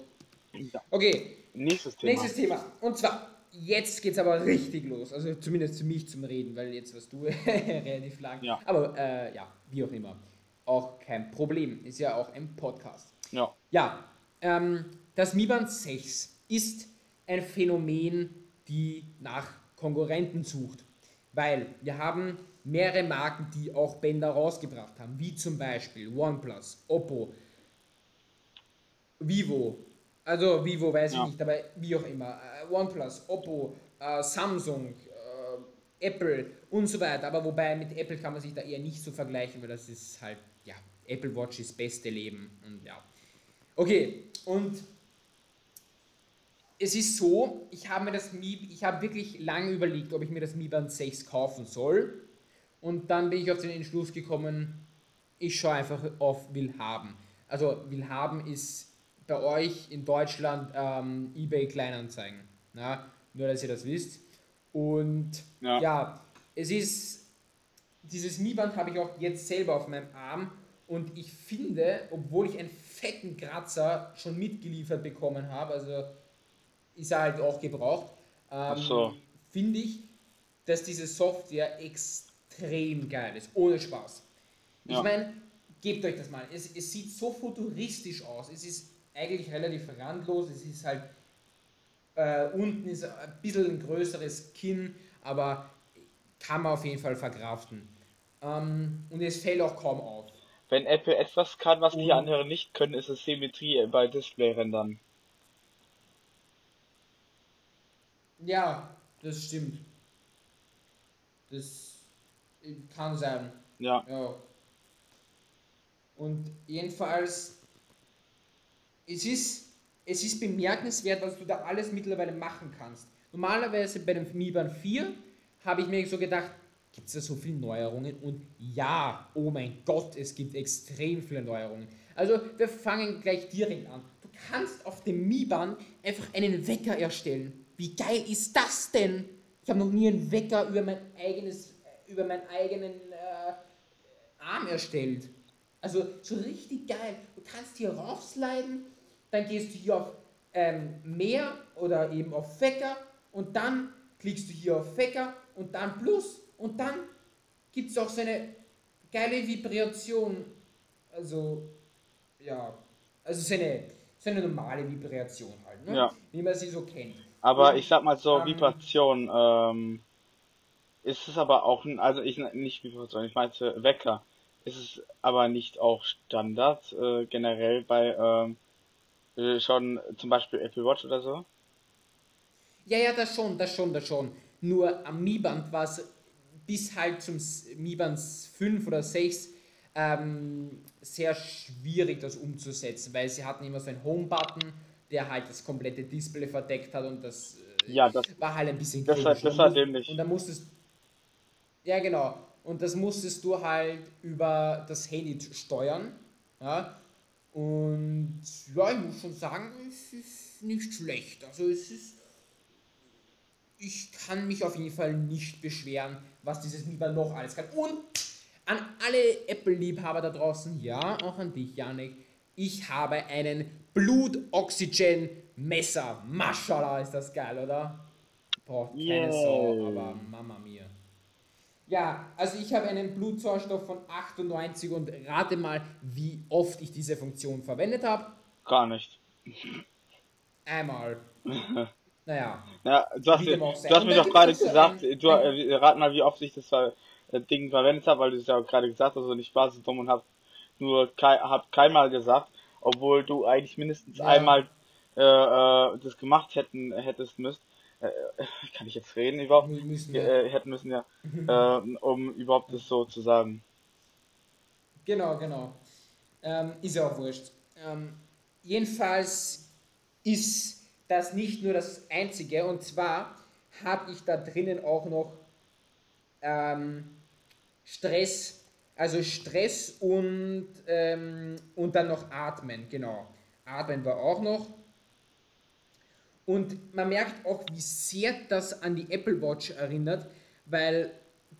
[SPEAKER 2] Okay.
[SPEAKER 3] Nächstes Thema.
[SPEAKER 2] Nächstes Thema. Und zwar jetzt geht's aber richtig los. Also zumindest für mich zum Reden, weil jetzt warst du relativ lang.
[SPEAKER 3] Ja.
[SPEAKER 2] Aber äh, ja, wie auch immer. Auch kein Problem. Ist ja auch ein Podcast.
[SPEAKER 3] Ja.
[SPEAKER 2] Ja. Ähm, das Mi Band 6 ist ein Phänomen, die nach Konkurrenten sucht. Weil wir haben mehrere Marken, die auch Bänder rausgebracht haben, wie zum Beispiel OnePlus, Oppo, Vivo, also Vivo weiß ja. ich nicht, aber wie auch immer. Äh, OnePlus, Oppo, äh, Samsung, äh, Apple und so weiter. Aber wobei mit Apple kann man sich da eher nicht so vergleichen, weil das ist halt, ja, Apple Watch ist beste Leben. Und ja. Okay, und es ist so, ich habe mir das Mi, ich habe wirklich lange überlegt, ob ich mir das Mi Band 6 kaufen soll. Und dann bin ich auf den Entschluss gekommen, ich schaue einfach auf Will haben. Also Will haben ist bei euch in Deutschland ähm, eBay Kleinanzeigen. Na? Nur, dass ihr das wisst. Und ja, ja es ist, dieses Mi-Band habe ich auch jetzt selber auf meinem Arm und ich finde, obwohl ich einen fetten Kratzer schon mitgeliefert bekommen habe, also ist er halt auch gebraucht, ähm,
[SPEAKER 3] so.
[SPEAKER 2] finde ich, dass diese Software extrem geil ist, ohne Spaß. Ja. Ich meine, gebt euch das mal. Es, es sieht so futuristisch aus. Es ist eigentlich relativ randlos. Es ist halt äh, unten ist ein bisschen ein größeres Kinn, aber kann man auf jeden Fall verkraften. Ähm, und es fällt auch kaum auf.
[SPEAKER 3] Wenn Apple etwas kann, was die anderen nicht können, ist es Symmetrie bei Display-Rändern.
[SPEAKER 2] Ja, das stimmt. Das kann sein.
[SPEAKER 3] Ja.
[SPEAKER 2] ja. Und jedenfalls es ist, es ist bemerkenswert, was du da alles mittlerweile machen kannst. Normalerweise bei dem Mi Band 4 habe ich mir so gedacht, gibt es da so viele Neuerungen? Und ja, oh mein Gott, es gibt extrem viele Neuerungen. Also wir fangen gleich direkt an. Du kannst auf dem Mi Band einfach einen Wecker erstellen. Wie geil ist das denn? Ich habe noch nie einen Wecker über mein eigenes, über meinen eigenen äh, Arm erstellt. Also so richtig geil. Du kannst hier raufsliden dann gehst du hier auf ähm, Mehr oder eben auf Wecker und dann klickst du hier auf Wecker und dann Plus und dann gibt es auch so eine geile Vibration. Also, ja, also so eine, so eine normale Vibration halt, ne?
[SPEAKER 3] ja.
[SPEAKER 2] wie man sie so kennt.
[SPEAKER 3] Aber ich sag mal so, ähm, Vibration, ähm, ist es aber auch, also ich, nicht Vibration, ich meinte Wecker. Ist es aber nicht auch Standard, äh, generell bei, ähm, äh, schon zum Beispiel Apple Watch oder so?
[SPEAKER 2] Ja, ja, das schon, das schon, das schon. Nur am Mi Band war es bis halt zum Mi Band 5 oder 6 ähm, sehr schwierig, das umzusetzen, weil sie hatten immer so einen Home-Button, der halt das komplette Display verdeckt hat und das,
[SPEAKER 3] äh, ja, das
[SPEAKER 2] war halt ein bisschen
[SPEAKER 3] das, kritisch. Das war dämlich.
[SPEAKER 2] Und dann musstest ja genau, und das musstest du halt über das Handy steuern. Ja? Und ja, ich muss schon sagen, es ist nicht schlecht. Also es ist ich kann mich auf jeden Fall nicht beschweren, was dieses Lieber noch alles kann. Und an alle Apple-Liebhaber da draußen, ja, auch an dich, Janik, ich habe einen Blutoxygen-Messer. Maschallah, ist das geil, oder? Boah, keine. Sau, aber Mama mia. Ja, also ich habe einen Blutsauerstoff von 98 und rate mal, wie oft ich diese Funktion verwendet habe.
[SPEAKER 3] Gar nicht.
[SPEAKER 2] Einmal. Naja.
[SPEAKER 3] Ja, du hast, du hast mir doch gerade gesagt, du, äh, rat mal, wie oft ich das äh, Ding verwendet habe, weil du es ja gerade gesagt hast und ich war so dumm und hab nur kei, hab keinmal gesagt, obwohl du eigentlich mindestens ja. einmal äh, äh, das gemacht hätten hättest müsst. Äh, kann ich jetzt reden überhaupt? Müssen wir. Äh, hätten müssen ja, äh, um überhaupt das so zu sagen.
[SPEAKER 2] Genau, genau. Ähm, ist ja auch wurscht. Ähm, jedenfalls ist das nicht nur das Einzige. Und zwar habe ich da drinnen auch noch ähm, Stress, also Stress und, ähm, und dann noch Atmen, genau. Atmen war auch noch. Und man merkt auch, wie sehr das an die Apple Watch erinnert, weil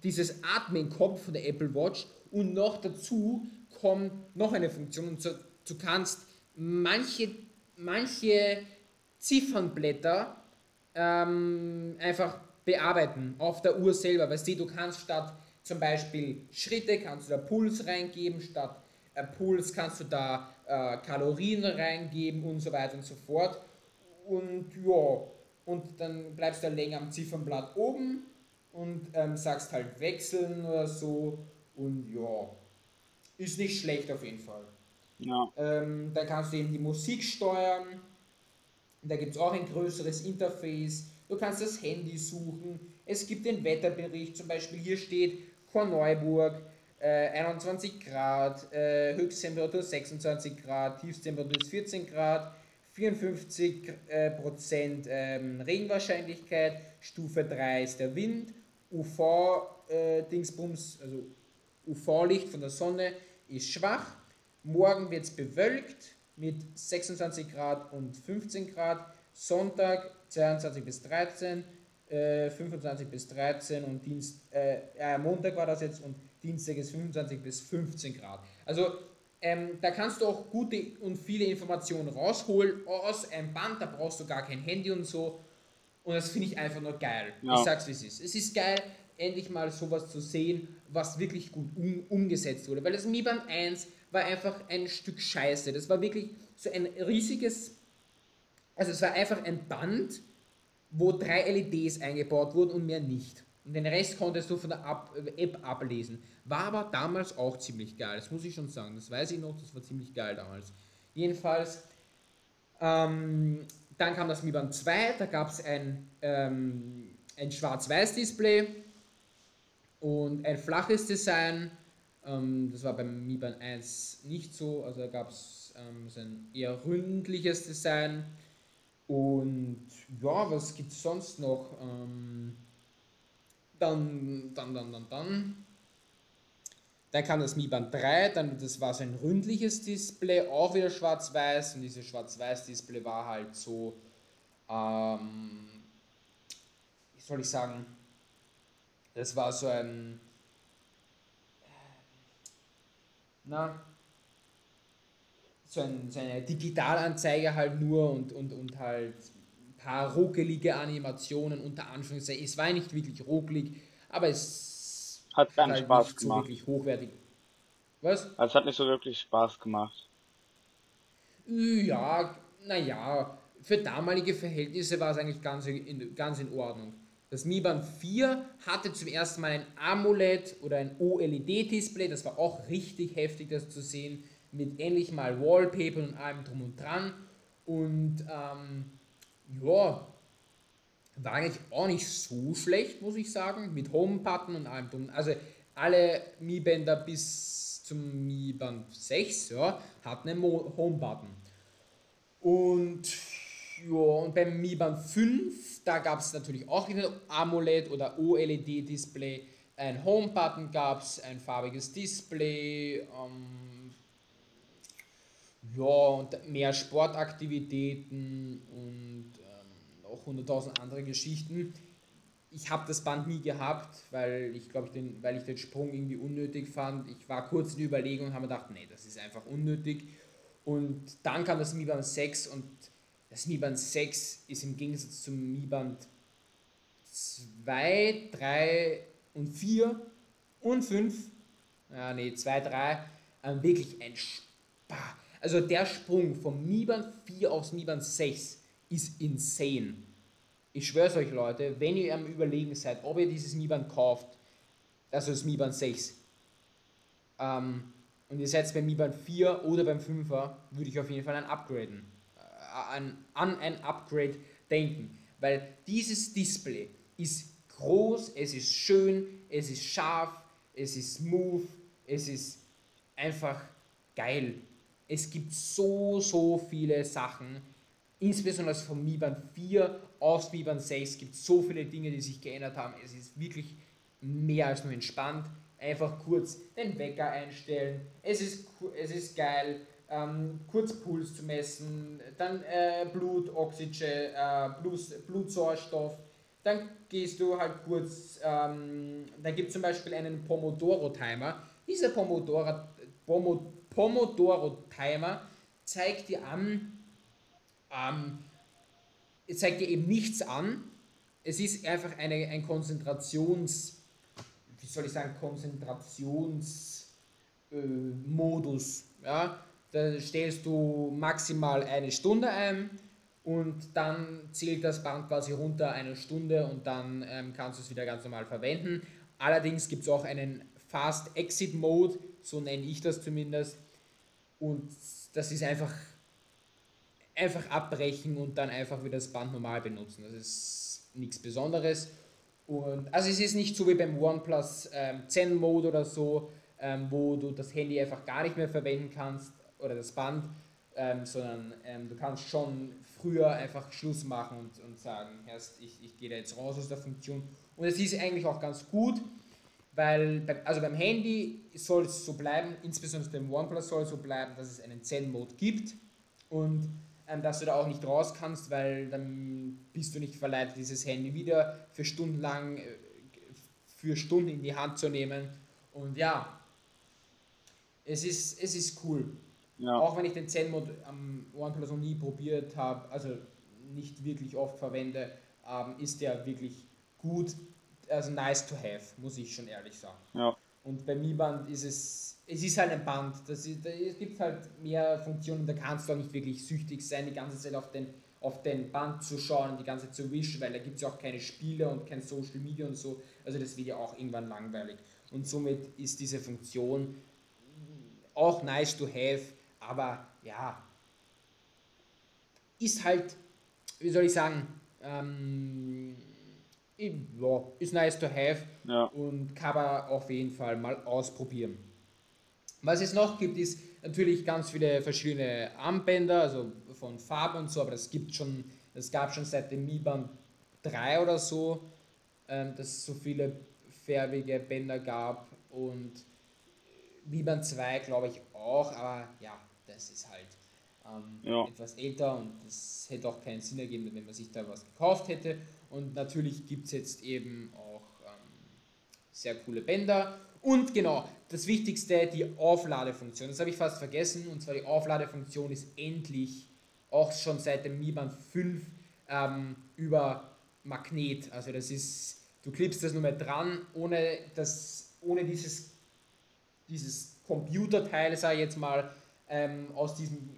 [SPEAKER 2] dieses Atmen kommt von der Apple Watch und noch dazu kommt noch eine Funktion. Und so, du kannst manche, manche Ziffernblätter ähm, einfach bearbeiten auf der Uhr selber. Weißt du, du kannst statt zum Beispiel Schritte kannst du da Puls reingeben, statt äh, Puls kannst du da äh, Kalorien reingeben und so weiter und so fort. Und ja, und dann bleibst du länger am Ziffernblatt oben und ähm, sagst halt wechseln oder so. Und ja, ist nicht schlecht auf jeden Fall.
[SPEAKER 3] Ja.
[SPEAKER 2] Ähm, dann kannst du eben die Musik steuern da gibt es auch ein größeres Interface. Du kannst das Handy suchen. Es gibt den Wetterbericht. Zum Beispiel hier steht Korneuburg, äh, 21 Grad, äh, Höchsttemperatur 26 Grad, Tiefstemperatur 14 Grad, 54 äh, Prozent ähm, Regenwahrscheinlichkeit, Stufe 3 ist der Wind, UV-Dingsbums, äh, also UV-Licht von der Sonne ist schwach. Morgen wird es bewölkt, mit 26 Grad und 15 Grad. Sonntag 22 bis 13, äh, 25 bis 13 und Dienst, äh, Montag war das jetzt und Dienstag ist 25 bis 15 Grad. Also ähm, da kannst du auch gute und viele Informationen rausholen aus einem Band, da brauchst du gar kein Handy und so. Und das finde ich einfach nur geil. Ja. Ich sag's wie es ist. Es ist geil, endlich mal sowas zu sehen, was wirklich gut um, umgesetzt wurde. Weil das Mi Band 1 war einfach ein Stück Scheiße. Das war wirklich so ein riesiges, also es war einfach ein Band, wo drei LEDs eingebaut wurden und mehr nicht. Und den Rest konntest du von der App ablesen. War aber damals auch ziemlich geil, das muss ich schon sagen. Das weiß ich noch, das war ziemlich geil damals. Jedenfalls, ähm, dann kam das Mi Band 2, da gab es ein, ähm, ein Schwarz-Weiß-Display und ein flaches Design ähm, das war beim Mi Band 1 nicht so, also da gab es ähm, so ein eher ründliches Design. Und ja, was gibt es sonst noch? Ähm, dann, dann, dann, dann, dann. Dann kam das Mi Band 3, dann, das war so ein ründliches Display, auch wieder schwarz-weiß. Und dieses schwarz-weiß-Display war halt so, ähm, wie soll ich sagen, das war so ein na, so, ein, so eine Digitalanzeige halt nur und, und, und halt ein paar ruckelige Animationen unter Anführungszeichen. Es war nicht wirklich ruckelig, aber es
[SPEAKER 3] hat keinen halt Spaß gemacht. So
[SPEAKER 2] wirklich hochwertig. Was?
[SPEAKER 3] Also es hat nicht so wirklich Spaß gemacht.
[SPEAKER 2] Ja, naja, für damalige Verhältnisse war es eigentlich ganz in, ganz in Ordnung. Das Mi Band 4 hatte zum ersten Mal ein AMOLED oder ein OLED-Display, das war auch richtig heftig, das zu sehen, mit ähnlich mal Wallpaper und allem drum und dran. Und ähm, ja, war eigentlich auch nicht so schlecht, muss ich sagen, mit Home-Button und allem. Also alle Mi-Bänder bis zum Mi Band 6 ja, hatten einen Home-Button. Und ja, und beim Mi Band 5, da gab es natürlich auch wieder AMOLED oder OLED-Display. Ein Home-Button gab es, ein farbiges Display, ähm, ja, und mehr Sportaktivitäten und auch 100.000 andere Geschichten. Ich habe das Band nie gehabt, weil ich glaube, den, weil ich den Sprung irgendwie unnötig fand. Ich war kurz in der Überlegung und habe gedacht, nee, das ist einfach unnötig. Und dann kam das Mi Band 6 und das Mi Band 6 ist im Gegensatz zum Mi Band 2, 3 und 4 und 5, ja, nee, 2, 3, ähm, wirklich ein Spaß. Also der Sprung vom Mi Band 4 aufs Mi Band 6 ist insane. Ich schwöre es euch, Leute, wenn ihr am Überlegen seid, ob ihr dieses Mi Band kauft, also das Mi Band 6, ähm, und ihr seid beim Mi Band 4 oder beim 5er, würde ich auf jeden Fall ein Upgraden an, an ein Upgrade denken, weil dieses Display ist groß, es ist schön, es ist scharf, es ist smooth, es ist einfach geil. Es gibt so, so viele Sachen, insbesondere vom Mi Band 4 aus Mi Band 6 gibt es so viele Dinge, die sich geändert haben. Es ist wirklich mehr als nur entspannt. Einfach kurz den Wecker einstellen. Es ist, es ist geil ähm, Kurzpuls zu messen, dann äh, Blut, Oxygen, äh, Blut, Blutsauerstoff. Dann gehst du halt kurz, ähm, da gibt es zum Beispiel einen Pomodoro-Timer. Dieser Pomodoro, Pomo, Pomodoro-Timer zeigt dir an, ähm, zeigt dir eben nichts an. Es ist einfach eine, ein Konzentrations, wie soll ich sagen, Konzentrationsmodus. Äh, ja? Da stellst du maximal eine Stunde ein und dann zählt das Band quasi runter eine Stunde und dann ähm, kannst du es wieder ganz normal verwenden. Allerdings gibt es auch einen Fast Exit Mode, so nenne ich das zumindest. Und das ist einfach, einfach abbrechen und dann einfach wieder das Band normal benutzen. Das ist nichts Besonderes. Und, also es ist nicht so wie beim OnePlus ähm, Zen Mode oder so, ähm, wo du das Handy einfach gar nicht mehr verwenden kannst oder das Band, ähm, sondern ähm, du kannst schon früher einfach Schluss machen und, und sagen, erst ich, ich gehe da jetzt raus aus der Funktion. Und es ist eigentlich auch ganz gut, weil beim, also beim Handy soll es so bleiben, insbesondere beim OnePlus soll es so bleiben, dass es einen Zen-Mode gibt und dass du da auch nicht raus kannst, weil dann bist du nicht verleitet, dieses Handy wieder für Stunden lang, äh, für Stunden in die Hand zu nehmen. Und ja, es ist, es ist cool. Ja. Auch wenn ich den Zen-Mode am OnePlus noch nie probiert habe, also nicht wirklich oft verwende, ähm, ist der wirklich gut, also nice to have, muss ich schon ehrlich sagen. Ja. Und bei Mi Band ist es, es ist halt ein Band, das ist, es gibt halt mehr Funktionen, da kannst du auch nicht wirklich süchtig sein, die ganze Zeit auf den, auf den Band zu schauen, die ganze Zeit zu wischen, weil da gibt es ja auch keine Spiele und kein Social Media und so, also das wird ja auch irgendwann langweilig. Und somit ist diese Funktion auch nice to have, aber ja, ist halt, wie soll ich sagen, ähm, ja, ist nice to have ja. und kann man auf jeden Fall mal ausprobieren. Was es noch gibt, ist natürlich ganz viele verschiedene Armbänder, also von Farben und so, aber das gibt schon, das gab schon seit dem Mi Band 3 oder so, ähm, dass es so viele färbige Bänder gab und Mi Band 2 glaube ich auch, aber ja, das ist halt ähm, ja. etwas älter und es hätte auch keinen Sinn ergeben, wenn man sich da was gekauft hätte. Und natürlich gibt es jetzt eben auch ähm, sehr coole Bänder. Und genau, das Wichtigste, die Aufladefunktion. Das habe ich fast vergessen. Und zwar die Aufladefunktion ist endlich auch schon seit dem Mi Band 5 ähm, über Magnet. Also das ist, du klippst das nur mehr dran, ohne, das, ohne dieses, dieses Computerteil, sage ich jetzt mal, ähm, aus diesem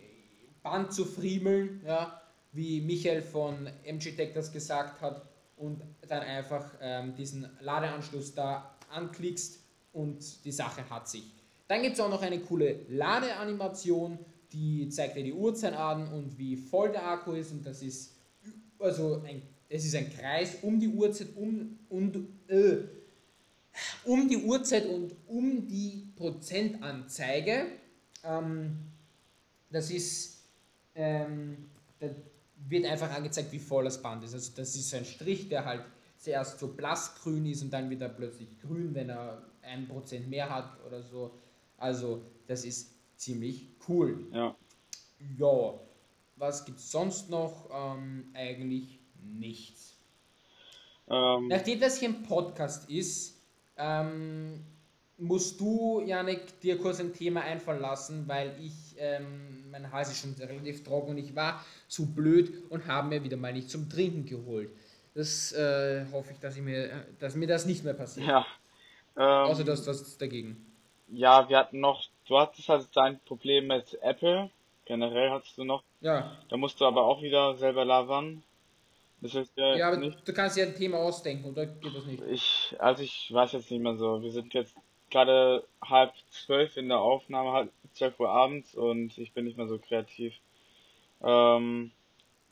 [SPEAKER 2] Band zu friemeln, ja, wie Michael von MG das gesagt hat, und dann einfach ähm, diesen Ladeanschluss da anklickst und die Sache hat sich. Dann gibt es auch noch eine coole Ladeanimation, die zeigt dir die Uhrzeit an und wie voll der Akku ist und das ist also ein, es ist ein Kreis um die Uhrzeit um, und, äh, um die Uhrzeit und um die Prozentanzeige. Ähm, das ist ähm, da wird einfach angezeigt, wie voll das Band ist. Also das ist ein Strich, der halt zuerst so blassgrün ist und dann wieder plötzlich grün, wenn er ein Prozent mehr hat oder so. Also das ist ziemlich cool.
[SPEAKER 3] Ja.
[SPEAKER 2] Ja, was gibt es sonst noch? Ähm, eigentlich nichts. Ähm, Nachdem das hier ein Podcast ist, ähm, musst du, Janik, dir kurz ein Thema einfallen lassen, weil ich, ähm, mein Hals ist schon relativ trocken und ich war zu blöd und habe mir wieder mal nicht zum Trinken geholt. Das äh, hoffe ich, dass, ich mir, dass mir das nicht mehr passiert.
[SPEAKER 3] Ja.
[SPEAKER 2] Ähm, Außer das dagegen.
[SPEAKER 3] Ja, wir hatten noch, du hattest halt dein Problem mit Apple. Generell hattest du noch.
[SPEAKER 2] Ja.
[SPEAKER 3] Da musst du aber auch wieder selber labern.
[SPEAKER 2] Das heißt, ja, ja aber nicht. du kannst ja ein Thema ausdenken, oder geht das nicht?
[SPEAKER 3] Ich, also ich weiß jetzt nicht mehr so. Wir sind jetzt gerade halb zwölf in der Aufnahme, halb zwölf Uhr abends und ich bin nicht mehr so kreativ. Ähm,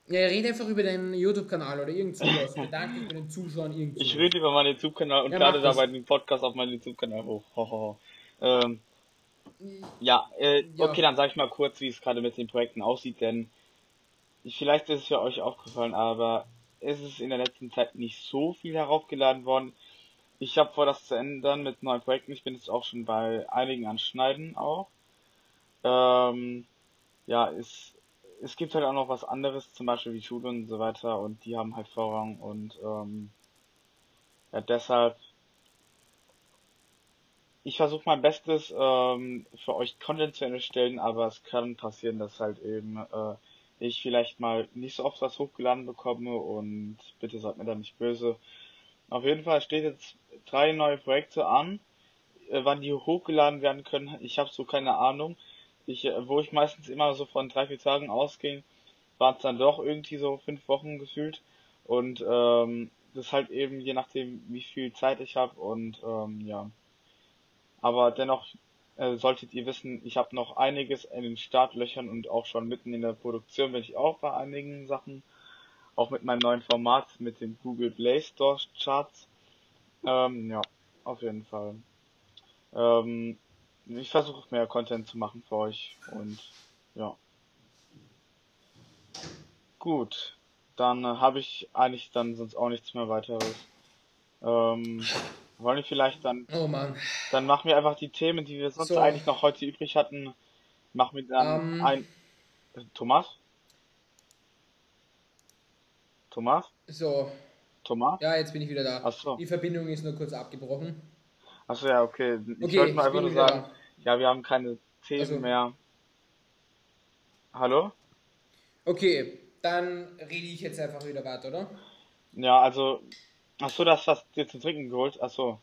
[SPEAKER 2] ja, rede einfach über deinen YouTube-Kanal oder irgend sowas. Bedanke dich bei den Zuschauern
[SPEAKER 3] irgend Ich rede über meinen YouTube-Kanal und ja, lade dabei den Podcast auf meinen YouTube-Kanal hoch. Ho, ho, ho. Ähm, ja, äh, ja, okay, dann sage ich mal kurz, wie es gerade mit den Projekten aussieht, denn vielleicht ist es für euch aufgefallen, aber es ist in der letzten Zeit nicht so viel heraufgeladen worden. Ich habe vor, das zu ändern mit neuen Projekten. Ich bin jetzt auch schon bei einigen an Schneiden auch. Ähm, ja, es, es gibt halt auch noch was anderes, zum Beispiel wie Schule und so weiter, und die haben halt Vorrang und ähm, ja, deshalb ich versuche mein Bestes ähm, für euch Content zu erstellen, aber es kann passieren, dass halt eben äh, ich vielleicht mal nicht so oft was hochgeladen bekomme und bitte seid mir da nicht böse. Auf jeden Fall steht jetzt drei neue Projekte an. Äh, wann die hochgeladen werden können, ich habe so keine Ahnung. Ich, äh, wo ich meistens immer so von drei, vier Tagen ausging, waren es dann doch irgendwie so fünf Wochen gefühlt. Und ähm, das halt eben je nachdem, wie viel Zeit ich habe und ähm, ja. Aber dennoch äh, solltet ihr wissen, ich habe noch einiges in den Startlöchern und auch schon mitten in der Produktion bin ich auch bei einigen Sachen. Auch mit meinem neuen Format mit den Google Play Store Charts. Ähm, ja, auf jeden Fall. Ähm, ich versuche mehr Content zu machen für euch und ja. Gut, dann äh, habe ich eigentlich dann sonst auch nichts mehr weiteres. Ähm, wollen wir vielleicht dann.
[SPEAKER 2] Oh Mann.
[SPEAKER 3] Dann machen wir einfach die Themen, die wir sonst so. eigentlich noch heute übrig hatten. Machen wir dann um, ähm. ein. Thomas? Thomas?
[SPEAKER 2] So.
[SPEAKER 3] Thomas?
[SPEAKER 2] Ja, jetzt bin ich wieder da.
[SPEAKER 3] Ach so.
[SPEAKER 2] Die Verbindung ist nur kurz abgebrochen.
[SPEAKER 3] Achso, ja, okay. Ich okay, wollte mal einfach nur sagen, ja, wir haben keine Themen also. mehr. Hallo?
[SPEAKER 2] Okay, dann rede ich jetzt einfach wieder weiter, oder?
[SPEAKER 3] Ja, also, achso, das hast du dir zu trinken geholt? Achso.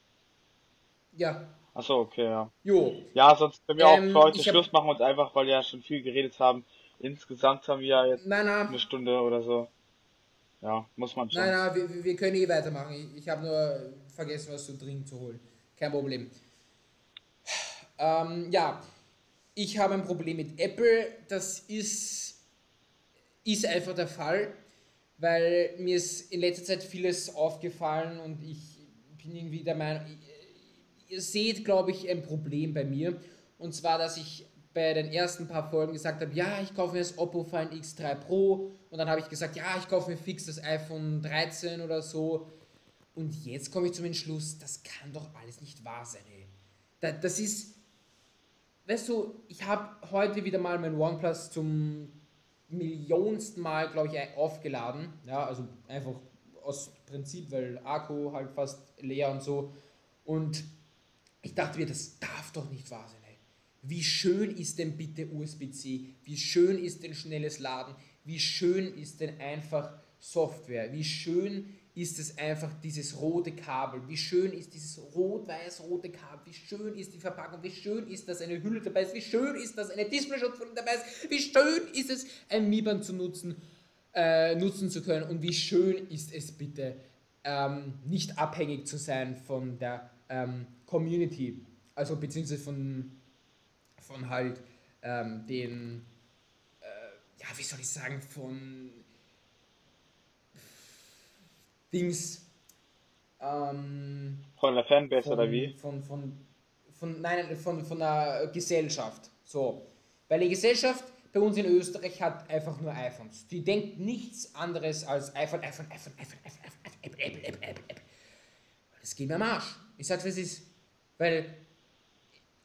[SPEAKER 2] Ja.
[SPEAKER 3] Achso, okay, ja.
[SPEAKER 2] Jo.
[SPEAKER 3] Ja, sonst können wir ähm, auch für heute Schluss hab... machen und einfach, weil wir ja schon viel geredet haben. Insgesamt haben wir ja jetzt
[SPEAKER 2] nein, nein.
[SPEAKER 3] eine Stunde oder so. Ja, muss man
[SPEAKER 2] schon. Nein, nein, wir, wir können eh weitermachen. Ich, ich habe nur vergessen, was zu trinken zu holen. Kein Problem. Ähm, ja, ich habe ein Problem mit Apple. Das ist, ist einfach der Fall, weil mir ist in letzter Zeit vieles aufgefallen und ich bin irgendwie der Meinung, ihr seht, glaube ich, ein Problem bei mir. Und zwar, dass ich bei den ersten paar Folgen gesagt habe, ja, ich kaufe mir das Oppo Find X3 Pro und dann habe ich gesagt, ja, ich kaufe mir fix das iPhone 13 oder so. Und jetzt komme ich zum Entschluss, das kann doch alles nicht wahr sein, ey. Das ist, weißt du, ich habe heute wieder mal mein OnePlus zum millionsten Mal, glaube ich, aufgeladen. Ja, also einfach aus Prinzip, weil Akku halt fast leer und so. Und ich dachte mir, das darf doch nicht wahr sein. Wie schön ist denn bitte USB-C? Wie schön ist denn schnelles Laden? Wie schön ist denn einfach Software? Wie schön ist es einfach dieses rote Kabel? Wie schön ist dieses rot-weiß-rote Kabel? Wie schön ist die Verpackung? Wie schön ist, dass eine Hülle dabei ist? Wie schön ist, dass eine Displayschutzfolie dabei ist? Wie schön ist es, ein Mi-Band zu nutzen? äh, nutzen zu können und wie schön ist es bitte, ähm, nicht abhängig zu sein von der ähm, Community, also beziehungsweise von, von halt ähm, den, äh, ja, wie soll ich sagen, von Dings. Ähm,
[SPEAKER 3] von der Fanbase
[SPEAKER 2] von,
[SPEAKER 3] oder wie?
[SPEAKER 2] Von, von, von, nein, von, von der Gesellschaft. So. Weil die Gesellschaft bei uns in Österreich hat einfach nur iPhones. Die denkt nichts anderes als iPhone, iPhone, iPhone, iPhone, iPhone, iPhone, Apple, Apple, Apple, Apple, Apple. Das geht mir am Arsch. Ich sag's, was ist. Weil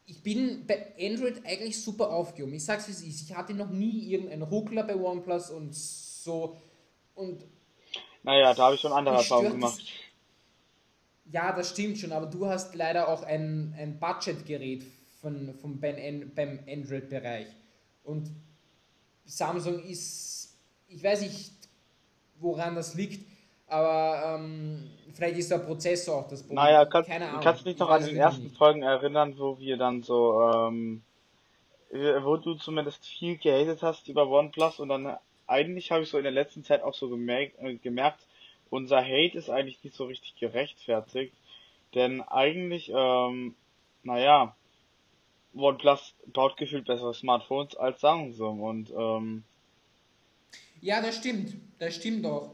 [SPEAKER 2] ich bin bei Android eigentlich super aufgehoben. Ich sag's, wie es ist. Ich hatte noch nie irgendeinen Ruckler bei OnePlus und so. Und.
[SPEAKER 3] Naja, da habe ich schon andere Erfahrungen gemacht.
[SPEAKER 2] Ja, das stimmt schon, aber du hast leider auch ein, ein Budgetgerät von, von beim, beim Android-Bereich. Und Samsung ist, ich weiß nicht, woran das liegt, aber ähm, vielleicht ist der Prozessor auch das
[SPEAKER 3] Problem. Naja, kann, Keine Ahnung. kannst du dich noch an den ersten nicht. Folgen erinnern, wo wir dann so, ähm, wo du zumindest viel gehatet hast über OnePlus und dann eigentlich habe ich so in der letzten Zeit auch so gemerkt, äh, gemerkt unser Hate ist eigentlich nicht so richtig gerechtfertigt, denn eigentlich, ähm, naja, OnePlus baut gefühlt bessere Smartphones als Samsung. Und ähm,
[SPEAKER 2] ja, das stimmt, das stimmt doch,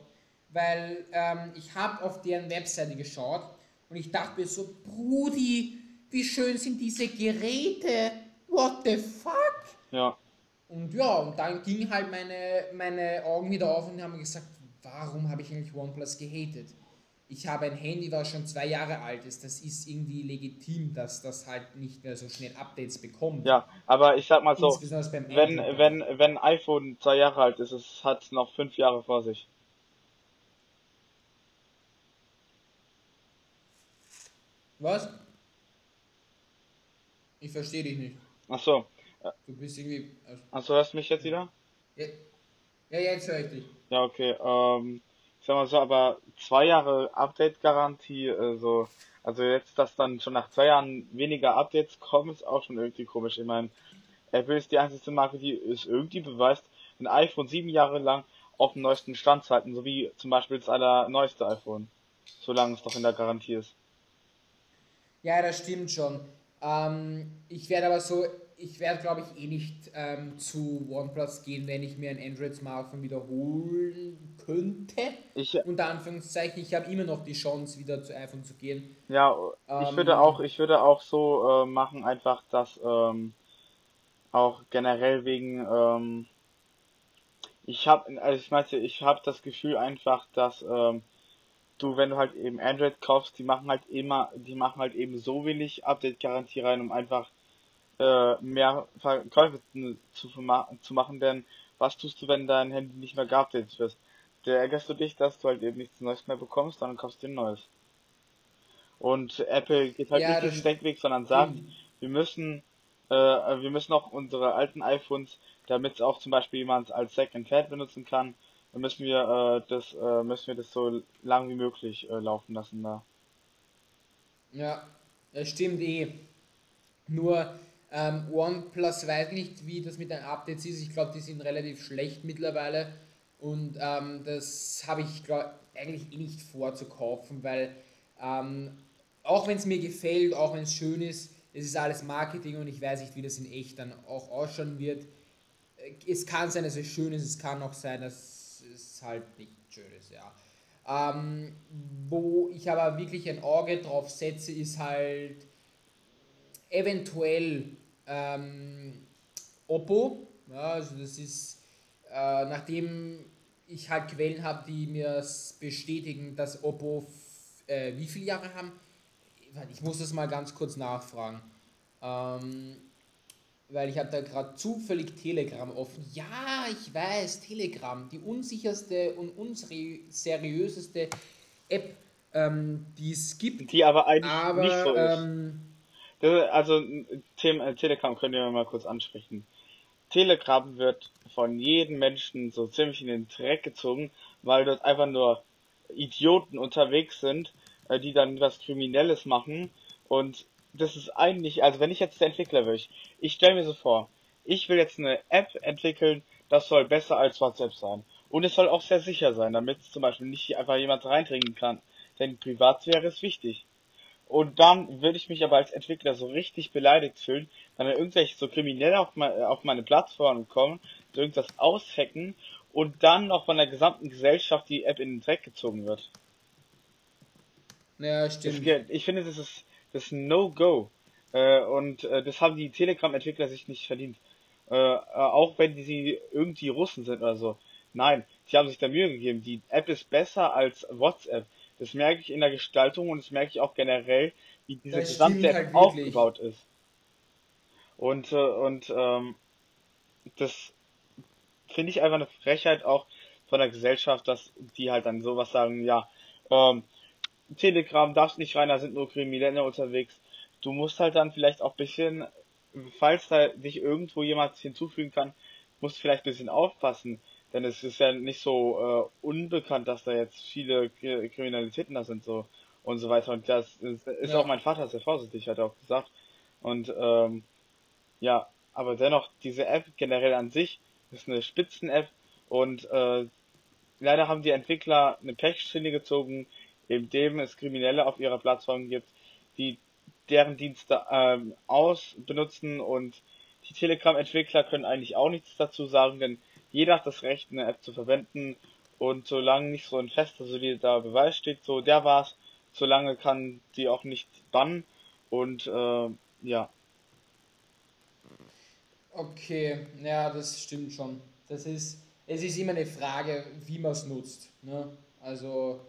[SPEAKER 2] weil ähm, ich habe auf deren Webseite geschaut und ich dachte mir so, Brudi, wie schön sind diese Geräte, what the fuck?
[SPEAKER 3] Ja.
[SPEAKER 2] Und ja, und dann ging halt meine, meine Augen wieder auf und haben gesagt, warum habe ich eigentlich OnePlus gehatet? Ich habe ein Handy, was schon zwei Jahre alt ist. Das ist irgendwie legitim, dass das halt nicht mehr so schnell Updates bekommt.
[SPEAKER 3] Ja, aber ich sag mal so, wenn, wenn, wenn iPhone zwei Jahre alt ist, es hat noch fünf Jahre vor sich.
[SPEAKER 2] Was? Ich verstehe dich nicht.
[SPEAKER 3] Ach so.
[SPEAKER 2] Du bist irgendwie.
[SPEAKER 3] Ach so, hörst du mich jetzt wieder?
[SPEAKER 2] Ja, ja jetzt höre ich dich.
[SPEAKER 3] Ja, okay. Ähm, ich sag mal so, aber zwei Jahre Update-Garantie, also, also jetzt, dass dann schon nach zwei Jahren weniger Updates kommen, ist auch schon irgendwie komisch. Ich meine, Apple ist die einzige Marke, die es irgendwie beweist, ein iPhone sieben Jahre lang auf dem neuesten Stand zu halten, so wie zum Beispiel das allerneueste iPhone. Solange es doch in der Garantie ist.
[SPEAKER 2] Ja, das stimmt schon. Ähm, ich werde aber so ich werde, glaube ich, eh nicht ähm, zu OnePlus gehen, wenn ich mir ein Android-Smartphone wiederholen könnte. Ich, Unter Anführungszeichen, ich habe immer noch die Chance, wieder zu iPhone zu gehen.
[SPEAKER 3] Ja, ähm, ich würde auch, ich würde auch so äh, machen, einfach, dass ähm, auch generell wegen, ähm, ich habe, also ich meine, ich habe das Gefühl einfach, dass ähm, du, wenn du halt eben Android kaufst, die machen halt immer, die machen halt eben so wenig Update-Garantie rein, um einfach äh, mehr Verkäufe zu, zu machen, denn was tust du, wenn dein Handy nicht mehr geupdatet wird? Da ärgerst du dich, dass du halt eben nichts Neues mehr bekommst, dann kaufst du ein neues. Und Apple geht halt ja, nicht den Denkweg, sondern sagt, mhm. wir müssen, äh, wir müssen auch unsere alten iPhones, damit es auch zum Beispiel jemand als Second Hand benutzen kann, dann müssen wir äh, das, äh, müssen wir das so lang wie möglich äh, laufen lassen da.
[SPEAKER 2] Ja, das stimmt eh. Nur ähm, OnePlus weiß nicht, wie das mit den Updates ist. Ich glaube, die sind relativ schlecht mittlerweile. Und ähm, das habe ich glaub, eigentlich eh nicht vorzukaufen, weil ähm, auch wenn es mir gefällt, auch wenn es schön ist, es ist alles Marketing und ich weiß nicht, wie das in echt dann auch ausschauen wird. Äh, es kann sein, dass es schön ist, es kann auch sein, dass es halt nicht schön ist, ja. Ähm, wo ich aber wirklich ein Auge drauf setze, ist halt eventuell ähm, Oppo. Ja, also das ist, äh, nachdem ich halt Quellen habe, die mir bestätigen, dass Oppo äh, wie viele Jahre haben. Ich muss das mal ganz kurz nachfragen. Ähm, weil ich habe da gerade zufällig Telegram offen. Ja, ich weiß, Telegram, die unsicherste und unseriöseste App, ähm, die es gibt.
[SPEAKER 3] Die aber eigentlich aber, nicht so ist. Ähm, also Thema, Telegram könnt ihr mal kurz ansprechen. Telegram wird von jedem Menschen so ziemlich in den Dreck gezogen, weil dort einfach nur Idioten unterwegs sind, äh, die dann was Kriminelles machen. Und das ist eigentlich, also wenn ich jetzt der Entwickler wäre, ich stelle mir so vor, ich will jetzt eine App entwickeln, das soll besser als WhatsApp sein. Und es soll auch sehr sicher sein, damit zum Beispiel nicht einfach jemand reintrinken kann. Denn Privatsphäre ist wichtig. Und dann würde ich mich aber als Entwickler so richtig beleidigt fühlen, wenn dann irgendwelche so Kriminelle auf, meine, auf meine Plattform kommen, irgendwas aushacken und dann noch von der gesamten Gesellschaft die App in den Dreck gezogen wird.
[SPEAKER 2] Ja, stimmt.
[SPEAKER 3] Das, ich finde, das ist das ist No-Go. Äh, und äh, das haben die Telegram-Entwickler sich nicht verdient. Äh, äh, auch wenn die sie irgendwie Russen sind oder so. Nein, sie haben sich da Mühe gegeben. Die App ist besser als WhatsApp. Das merke ich in der Gestaltung und das merke ich auch generell, wie diese das gesamte halt aufgebaut ist. Und, äh, und ähm, das finde ich einfach eine Frechheit auch von der Gesellschaft, dass die halt dann sowas sagen, ja, ähm, Telegram darfst nicht rein, da sind nur Kriminelle unterwegs. Du musst halt dann vielleicht auch bisschen, falls da dich irgendwo jemand hinzufügen kann, musst vielleicht ein bisschen aufpassen. Denn es ist ja nicht so äh, unbekannt, dass da jetzt viele Kriminalitäten da sind so und so weiter. Und das ist, ist ja. auch mein Vater sehr vorsichtig, hat er auch gesagt. Und ähm, ja, aber dennoch, diese App generell an sich ist eine Spitzen-App und äh, leider haben die Entwickler eine Pechsträhne gezogen, indem es Kriminelle auf ihrer Plattform gibt, die deren Dienste ähm, ausbenutzen und die Telegram-Entwickler können eigentlich auch nichts dazu sagen, denn jeder hat das Recht, eine App zu verwenden und solange nicht so ein fester, solider Beweis steht, so der war's, solange kann die auch nicht bannen und äh, ja.
[SPEAKER 2] Okay, ja, das stimmt schon. Das ist, es ist immer eine Frage, wie man es nutzt. Ne? Also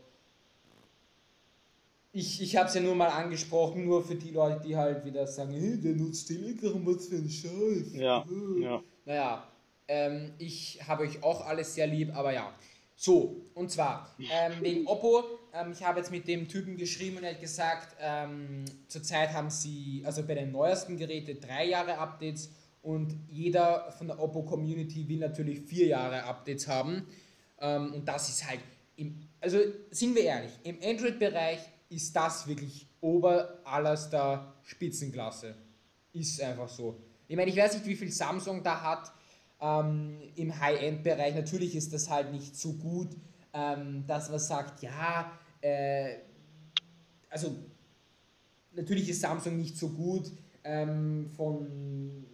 [SPEAKER 2] ich, ich habe es ja nur mal angesprochen, nur für die Leute, die halt wieder sagen, hey, der nutzt Telegram, was für ein Scheiß.
[SPEAKER 3] Ja, ja.
[SPEAKER 2] Naja, ähm, ich habe euch auch alles sehr lieb, aber ja. So, und zwar ähm, wegen Oppo. Ähm, ich habe jetzt mit dem Typen geschrieben und er hat gesagt, ähm, zurzeit haben sie, also bei den neuesten Geräten, drei Jahre Updates und jeder von der Oppo Community will natürlich vier Jahre Updates haben. Ähm, und das ist halt, im, also sind wir ehrlich, im Android-Bereich ist das wirklich ober allerster Spitzenklasse. Ist einfach so. Ich meine, ich weiß nicht, wie viel Samsung da hat ähm, im High-End-Bereich. Natürlich ist das halt nicht so gut, ähm, dass man sagt, ja, äh, also natürlich ist Samsung nicht so gut ähm, von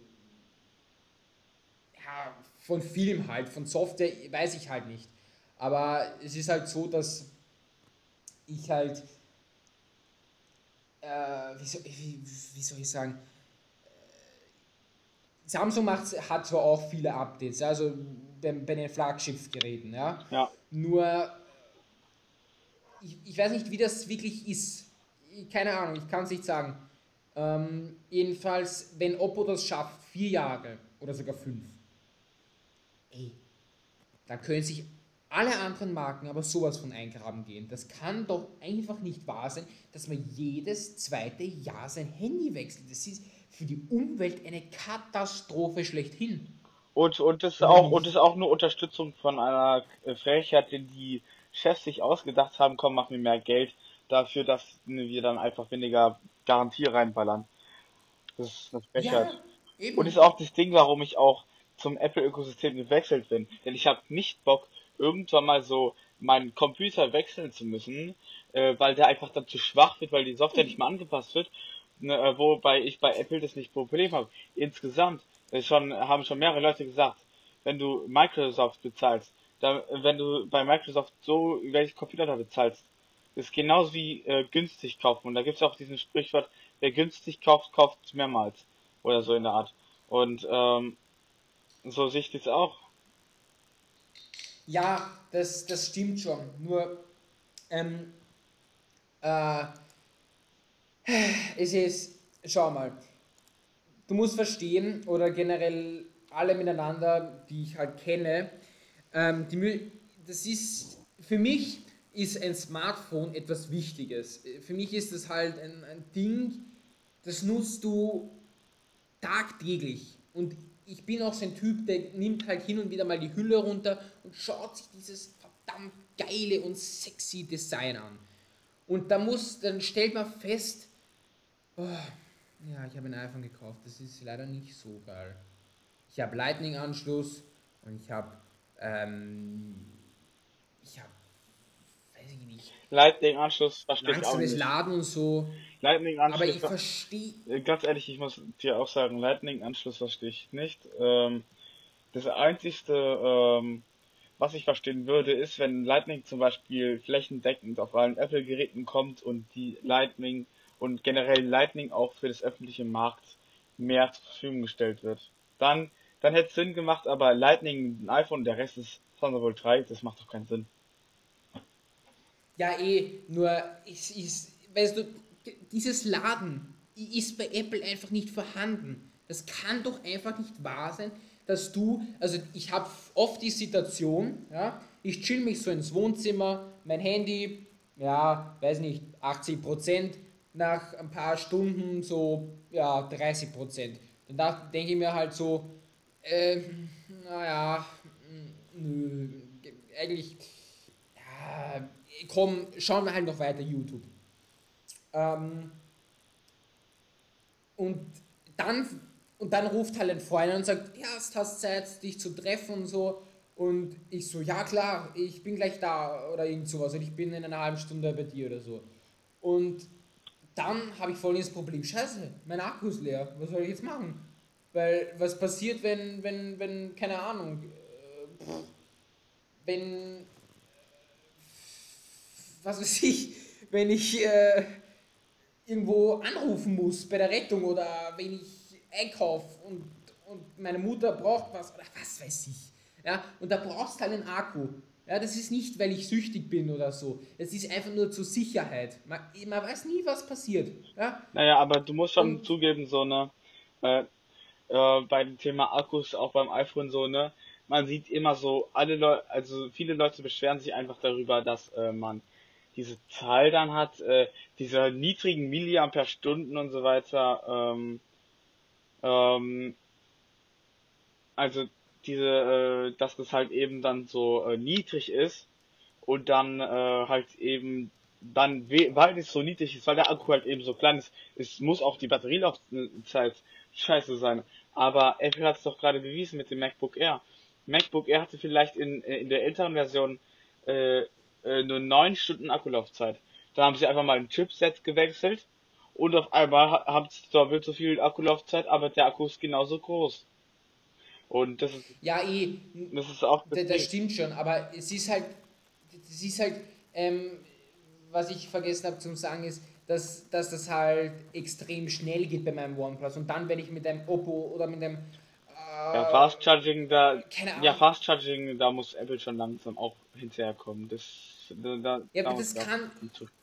[SPEAKER 2] ja, von Film halt, von Software weiß ich halt nicht. Aber es ist halt so, dass ich halt äh, wie, soll, wie, wie, soll ich sagen, Samsung macht, hat zwar auch viele Updates, also bei, bei den Flaggschiff-Geräten, ja?
[SPEAKER 3] ja.
[SPEAKER 2] Nur, ich, ich weiß nicht, wie das wirklich ist. Keine Ahnung, ich kann es nicht sagen. Ähm, jedenfalls, wenn Oppo das schafft, vier Jahre oder sogar fünf, ey, dann können sich alle anderen Marken aber sowas von eingraben gehen. Das kann doch einfach nicht wahr sein, dass man jedes zweite Jahr sein Handy wechselt. Das ist für die Umwelt eine Katastrophe schlechthin.
[SPEAKER 3] Und, und, das, auch, und das ist auch nur Unterstützung von einer Frechheit, die die Chefs sich ausgedacht haben, komm, mach mir mehr Geld dafür, dass wir dann einfach weniger Garantie reinballern. Das ist eine Frechheit. Ja, und ist auch das Ding, warum ich auch zum Apple-Ökosystem gewechselt bin. Denn ich habe nicht Bock, irgendwann mal so meinen Computer wechseln zu müssen, äh, weil der einfach dann zu schwach wird, weil die Software nicht mehr angepasst wird, ne, äh, wobei ich bei Apple das nicht Problem habe. Insgesamt äh, schon haben schon mehrere Leute gesagt, wenn du Microsoft bezahlst, da, wenn du bei Microsoft so welche Computer da bezahlst, ist genauso wie äh, günstig kaufen. Und da gibt es auch diesen Sprichwort, wer günstig kauft, kauft mehrmals. Oder so in der Art. Und ähm, so sehe ich das auch.
[SPEAKER 2] Ja, das, das stimmt schon. Nur, ähm, äh, es ist, schau mal, du musst verstehen, oder generell alle miteinander, die ich halt kenne, ähm, die, das ist, für mich ist ein Smartphone etwas Wichtiges. Für mich ist das halt ein, ein Ding, das nutzt du tagtäglich. Und ich bin auch so ein Typ, der nimmt halt hin und wieder mal die Hülle runter und schaut sich dieses verdammt geile und sexy Design an. Und da muss, dann stellt man fest, ja, ich habe ein iPhone gekauft, das ist leider nicht so geil. Ich habe Lightning-Anschluss und ich habe ähm, ich habe, weiß ich nicht.
[SPEAKER 3] Lightning-Anschluss verstehe
[SPEAKER 2] ich auch nicht. Laden und so.
[SPEAKER 3] Lightning-Anschluss.
[SPEAKER 2] Aber ich verstehe.
[SPEAKER 3] Ganz ehrlich, ich muss dir auch sagen, Lightning-Anschluss verstehe ich nicht. Ähm, das einzigste, ähm, was ich verstehen würde, ist, wenn Lightning zum Beispiel flächendeckend auf allen Apple-Geräten kommt und die Lightning und generell Lightning auch für das öffentliche Markt mehr zur Verfügung gestellt wird. Dann, dann hätte es Sinn gemacht, aber Lightning, ein iPhone, der Rest ist Thunderbolt 3, das macht doch keinen Sinn.
[SPEAKER 2] Ja, eh, nur, es ist, weißt du, dieses Laden ist bei Apple einfach nicht vorhanden. Das kann doch einfach nicht wahr sein, dass du, also ich habe oft die Situation, ja, ich chill mich so ins Wohnzimmer, mein Handy, ja, weiß nicht, 80 Prozent, nach ein paar Stunden so, ja, 30 Prozent. Dann denke ich mir halt so, äh, naja, nö, eigentlich, ja, komm, schauen wir halt noch weiter YouTube. Ähm, und dann und dann ruft halt ein Freund und sagt, ja, es hast Zeit, dich zu treffen und so. Und ich so, ja klar, ich bin gleich da oder irgend sowas. Und ich bin in einer halben Stunde bei dir oder so. Und dann habe ich folgendes Problem. Scheiße, mein Akku ist leer. Was soll ich jetzt machen? Weil was passiert, wenn, wenn, wenn, keine Ahnung, äh, wenn, was weiß ich, wenn ich äh, irgendwo anrufen muss bei der Rettung oder wenn ich Einkauf und, und meine Mutter braucht was oder was weiß ich. Ja, und da brauchst du halt einen Akku. Ja, das ist nicht, weil ich süchtig bin oder so. Es ist einfach nur zur Sicherheit. Man, man weiß nie, was passiert. Ja?
[SPEAKER 3] Naja, aber du musst schon und, zugeben, so, ne, äh, äh, bei dem Thema Akkus, auch beim iPhone so, ne, man sieht immer so, alle Leute, also viele Leute beschweren sich einfach darüber, dass äh, man diese Zahl dann hat, äh, diese niedrigen Milliampere-Stunden und so weiter, ähm, ähm, also diese, äh, dass das halt eben dann so äh, niedrig ist und dann äh, halt eben dann, weil es so niedrig ist, weil der Akku halt eben so klein ist, es muss auch die Batterielaufzeit scheiße sein. Aber Apple hat es doch gerade bewiesen mit dem MacBook Air. MacBook Air hatte vielleicht in, in der älteren Version äh, äh, nur neun Stunden Akkulaufzeit. Da haben sie einfach mal ein Chipset gewechselt und auf einmal habt ihr doppelt so viel Akkulaufzeit, aber der Akku ist genauso groß. Und das ist.
[SPEAKER 2] Ja, eh.
[SPEAKER 3] Das ist auch.
[SPEAKER 2] Das, das stimmt schon, aber es ist halt. Es ist halt. Ähm, was ich vergessen habe zu sagen ist, dass, dass das halt extrem schnell geht bei meinem OnePlus. Und dann, wenn ich mit einem Oppo oder mit einem.
[SPEAKER 3] Äh, ja, Fast Charging, da. Ja, Fast Charging, da muss Apple schon langsam auch hinterherkommen. Das
[SPEAKER 2] da, ja, aber das kann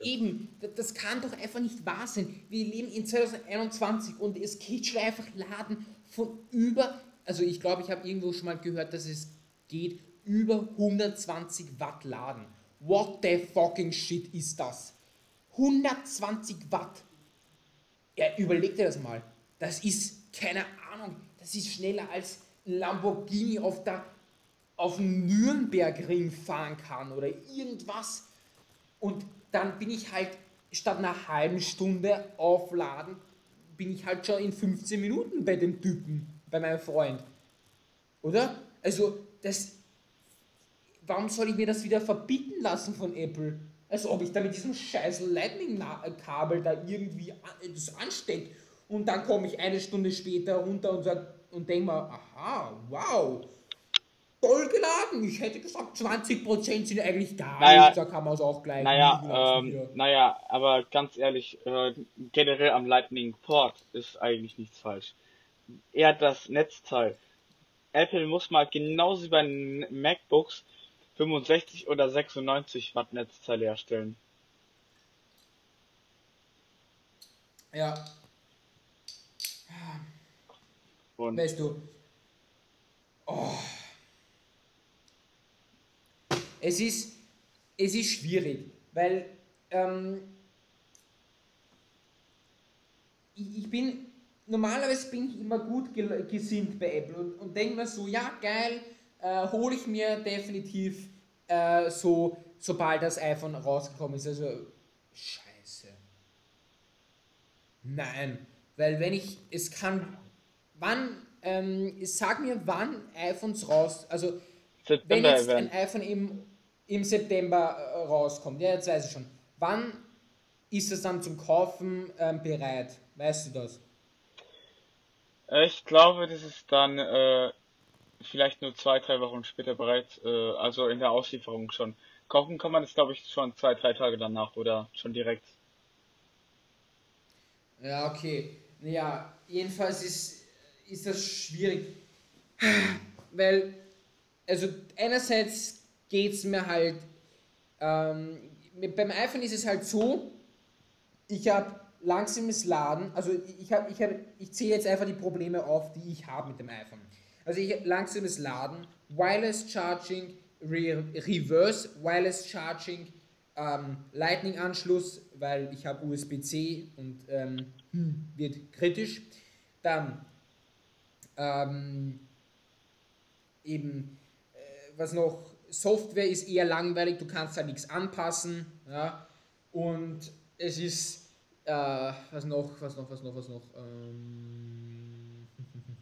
[SPEAKER 2] eben, das kann doch einfach nicht wahr sein. Wir leben in 2021 und es geht schon einfach laden von über, also ich glaube, ich habe irgendwo schon mal gehört, dass es geht über 120 Watt laden. What the fucking shit ist das? 120 Watt. Ja, überleg dir das mal. Das ist, keine Ahnung, das ist schneller als Lamborghini auf der auf den Nürnbergring fahren kann oder irgendwas. Und dann bin ich halt statt einer halben Stunde aufladen, bin ich halt schon in 15 Minuten bei dem Typen, bei meinem Freund. Oder? Also, das. Warum soll ich mir das wieder verbieten lassen von Apple? Als ob ich da mit diesem scheiß Lightning-Kabel da irgendwie das ansteckt. Und dann komme ich eine Stunde später runter und, sag, und denke mir, aha, wow, voll geladen. Ich hätte gesagt, 20% sind eigentlich gar naja, nichts, da kann man es auch gleich
[SPEAKER 3] Naja, ähm, naja, aber ganz ehrlich, äh, generell am Lightning Port ist eigentlich nichts falsch. Eher das Netzteil. Apple muss mal genauso wie bei MacBooks 65 oder 96 Watt Netzteile herstellen.
[SPEAKER 2] Ja. Und weißt du, oh, es ist, es ist schwierig, weil ähm, ich, ich, bin, normalerweise bin ich immer gut gesinnt bei Apple und, und denke mir so, ja geil, äh, hole ich mir definitiv äh, so, sobald das iPhone rausgekommen ist. Also, scheiße. Nein, weil wenn ich, es kann, wann, ähm, sag mir, wann iPhones raus, also September wenn jetzt ein iPhone eben im September äh, rauskommt. Ja, jetzt weiß ich schon. Wann ist es dann zum Kaufen ähm, bereit? Weißt du das?
[SPEAKER 3] Ich glaube, das ist dann äh, vielleicht nur zwei, drei Wochen später bereit, äh, also in der Auslieferung schon. Kaufen kann man es, glaube ich, schon zwei, drei Tage danach oder schon direkt.
[SPEAKER 2] Ja, okay. Ja, jedenfalls ist, ist das schwierig. Weil, also einerseits geht es mir halt, ähm, beim iPhone ist es halt so, ich habe langsames Laden, also ich, hab, ich, hab, ich zähle jetzt einfach die Probleme auf, die ich habe mit dem iPhone. Also ich langsames Laden, Wireless Charging, Re Reverse Wireless Charging, ähm, Lightning-Anschluss, weil ich habe USB-C und ähm, wird kritisch. Dann ähm, eben, äh, was noch, Software ist eher langweilig, du kannst da nichts anpassen. Ja? Und es ist, äh, was noch, was noch, was noch, was noch, ähm,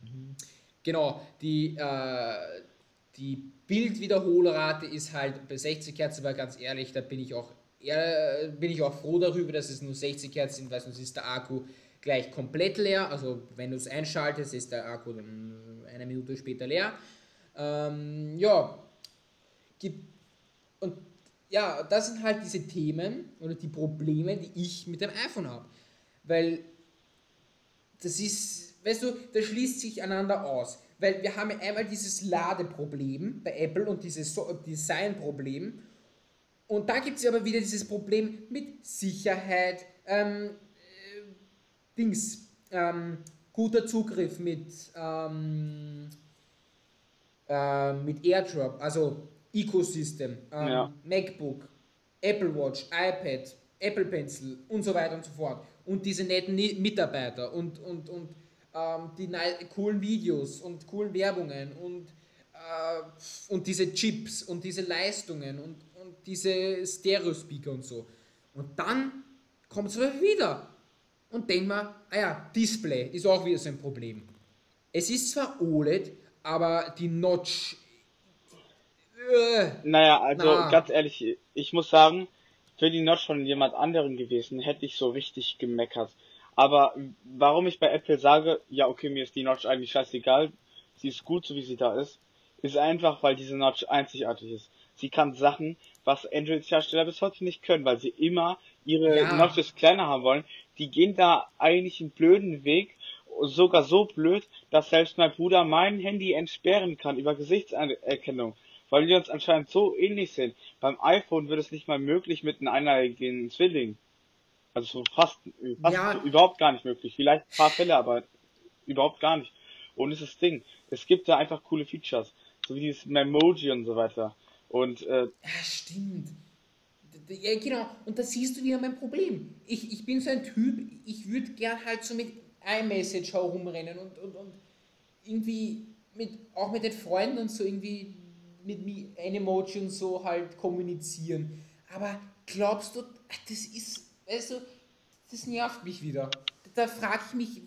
[SPEAKER 2] genau, die, äh, die Bildwiederholrate ist halt bei 60 Hertz, aber ganz ehrlich, da bin ich auch eher, bin ich auch froh darüber, dass es nur 60 Hertz sind, weil sonst ist der Akku gleich komplett leer. Also wenn du es einschaltest, ist der Akku eine Minute später leer. Ähm, ja, gibt und ja, das sind halt diese Themen oder die Probleme, die ich mit dem iPhone habe. Weil das ist, weißt du, das schließt sich einander aus. Weil wir haben einmal dieses Ladeproblem bei Apple und dieses Designproblem. Und dann gibt es aber wieder dieses Problem mit Sicherheit, ähm, äh, Dings, ähm, guter Zugriff mit, ähm, äh, mit AirDrop, also Ecosystem, ähm, ja. MacBook, Apple Watch, iPad, Apple Pencil und so weiter und so fort. Und diese netten Mitarbeiter und, und, und ähm, die coolen Videos und coolen Werbungen und, äh, und diese Chips und diese Leistungen und, und diese Stereo-Speaker und so. Und dann kommt es wieder. Und denkt man, ah ja, Display ist auch wieder so ein Problem. Es ist zwar OLED, aber die Notch
[SPEAKER 3] naja, also na. ganz ehrlich, ich muss sagen, für die Notch von jemand anderen gewesen, hätte ich so richtig gemeckert. Aber warum ich bei Apple sage, ja okay, mir ist die Notch eigentlich scheißegal, sie ist gut, so wie sie da ist, ist einfach, weil diese Notch einzigartig ist. Sie kann Sachen, was Android-Hersteller bis heute nicht können, weil sie immer ihre ja. Notches kleiner haben wollen. Die gehen da eigentlich einen blöden Weg, sogar so blöd, dass selbst mein Bruder mein Handy entsperren kann über Gesichtserkennung weil die uns anscheinend so ähnlich sind. Beim iPhone wird es nicht mal möglich mit einem eineiigen Zwilling. Also so fast, fast ja. überhaupt gar nicht möglich. Vielleicht ein paar Fälle, aber überhaupt gar nicht. Und es ist das Ding. Es gibt da einfach coole Features. So wie dieses Memoji und so weiter. Und, äh, Ja,
[SPEAKER 2] stimmt. Ja, genau. Und da siehst du wieder mein Problem. Ich, ich bin so ein Typ, ich würde gern halt so mit iMessage herumrennen und, und, und irgendwie mit, auch mit den Freunden und so irgendwie mit Animoji und so halt kommunizieren. Aber glaubst du, das ist, weißt du, das nervt mich wieder. Da frage ich mich,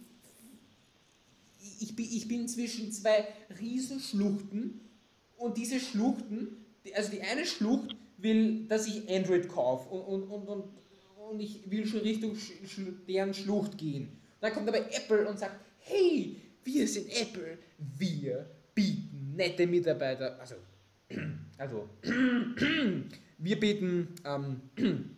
[SPEAKER 2] ich bin, ich bin zwischen zwei Riesenschluchten und diese Schluchten, also die eine Schlucht will, dass ich Android kaufe und, und, und, und, und ich will schon Richtung deren Schlucht gehen. Dann kommt aber Apple und sagt, hey, wir sind Apple, wir bieten nette Mitarbeiter, also also, wir bieten ähm,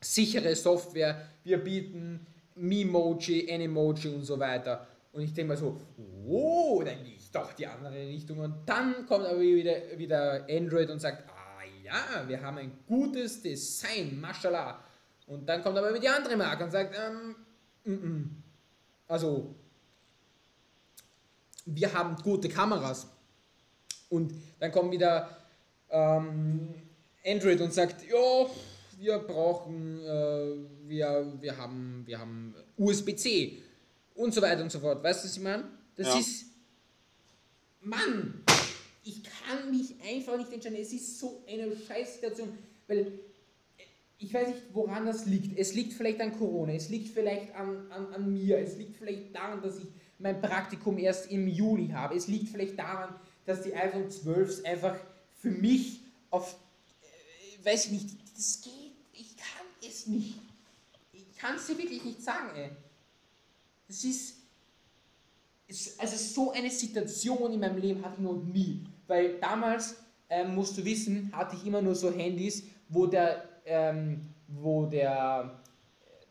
[SPEAKER 2] sichere Software, wir bieten Memoji, Animoji und so weiter. Und ich denke mal so, oh, dann gehe ich doch die andere Richtung. Und dann kommt aber wieder, wieder Android und sagt, ah ja, wir haben ein gutes Design, mashallah. Und dann kommt aber wieder die andere Marke und sagt, ähm, mm -mm. also, wir haben gute Kameras. Und dann kommt wieder ähm, Android und sagt, ja, wir brauchen, äh, wir, wir haben, wir haben USB-C und so weiter und so fort. Weißt du, was ich meine? Das ja. ist, Mann, ich kann mich einfach nicht entscheiden. Es ist so eine Scheißsituation, weil äh, ich weiß nicht, woran das liegt. Es liegt vielleicht an Corona, es liegt vielleicht an, an, an mir, es liegt vielleicht daran, dass ich mein Praktikum erst im Juli habe, es liegt vielleicht daran, dass die iPhone 12 einfach für mich auf weiß ich nicht, das geht, ich kann es nicht. Ich kann es dir wirklich nicht sagen, ey. Das ist, ist, also so eine Situation in meinem Leben hatte ich noch nie. Weil damals, ähm, musst du wissen, hatte ich immer nur so Handys, wo der, ähm, wo der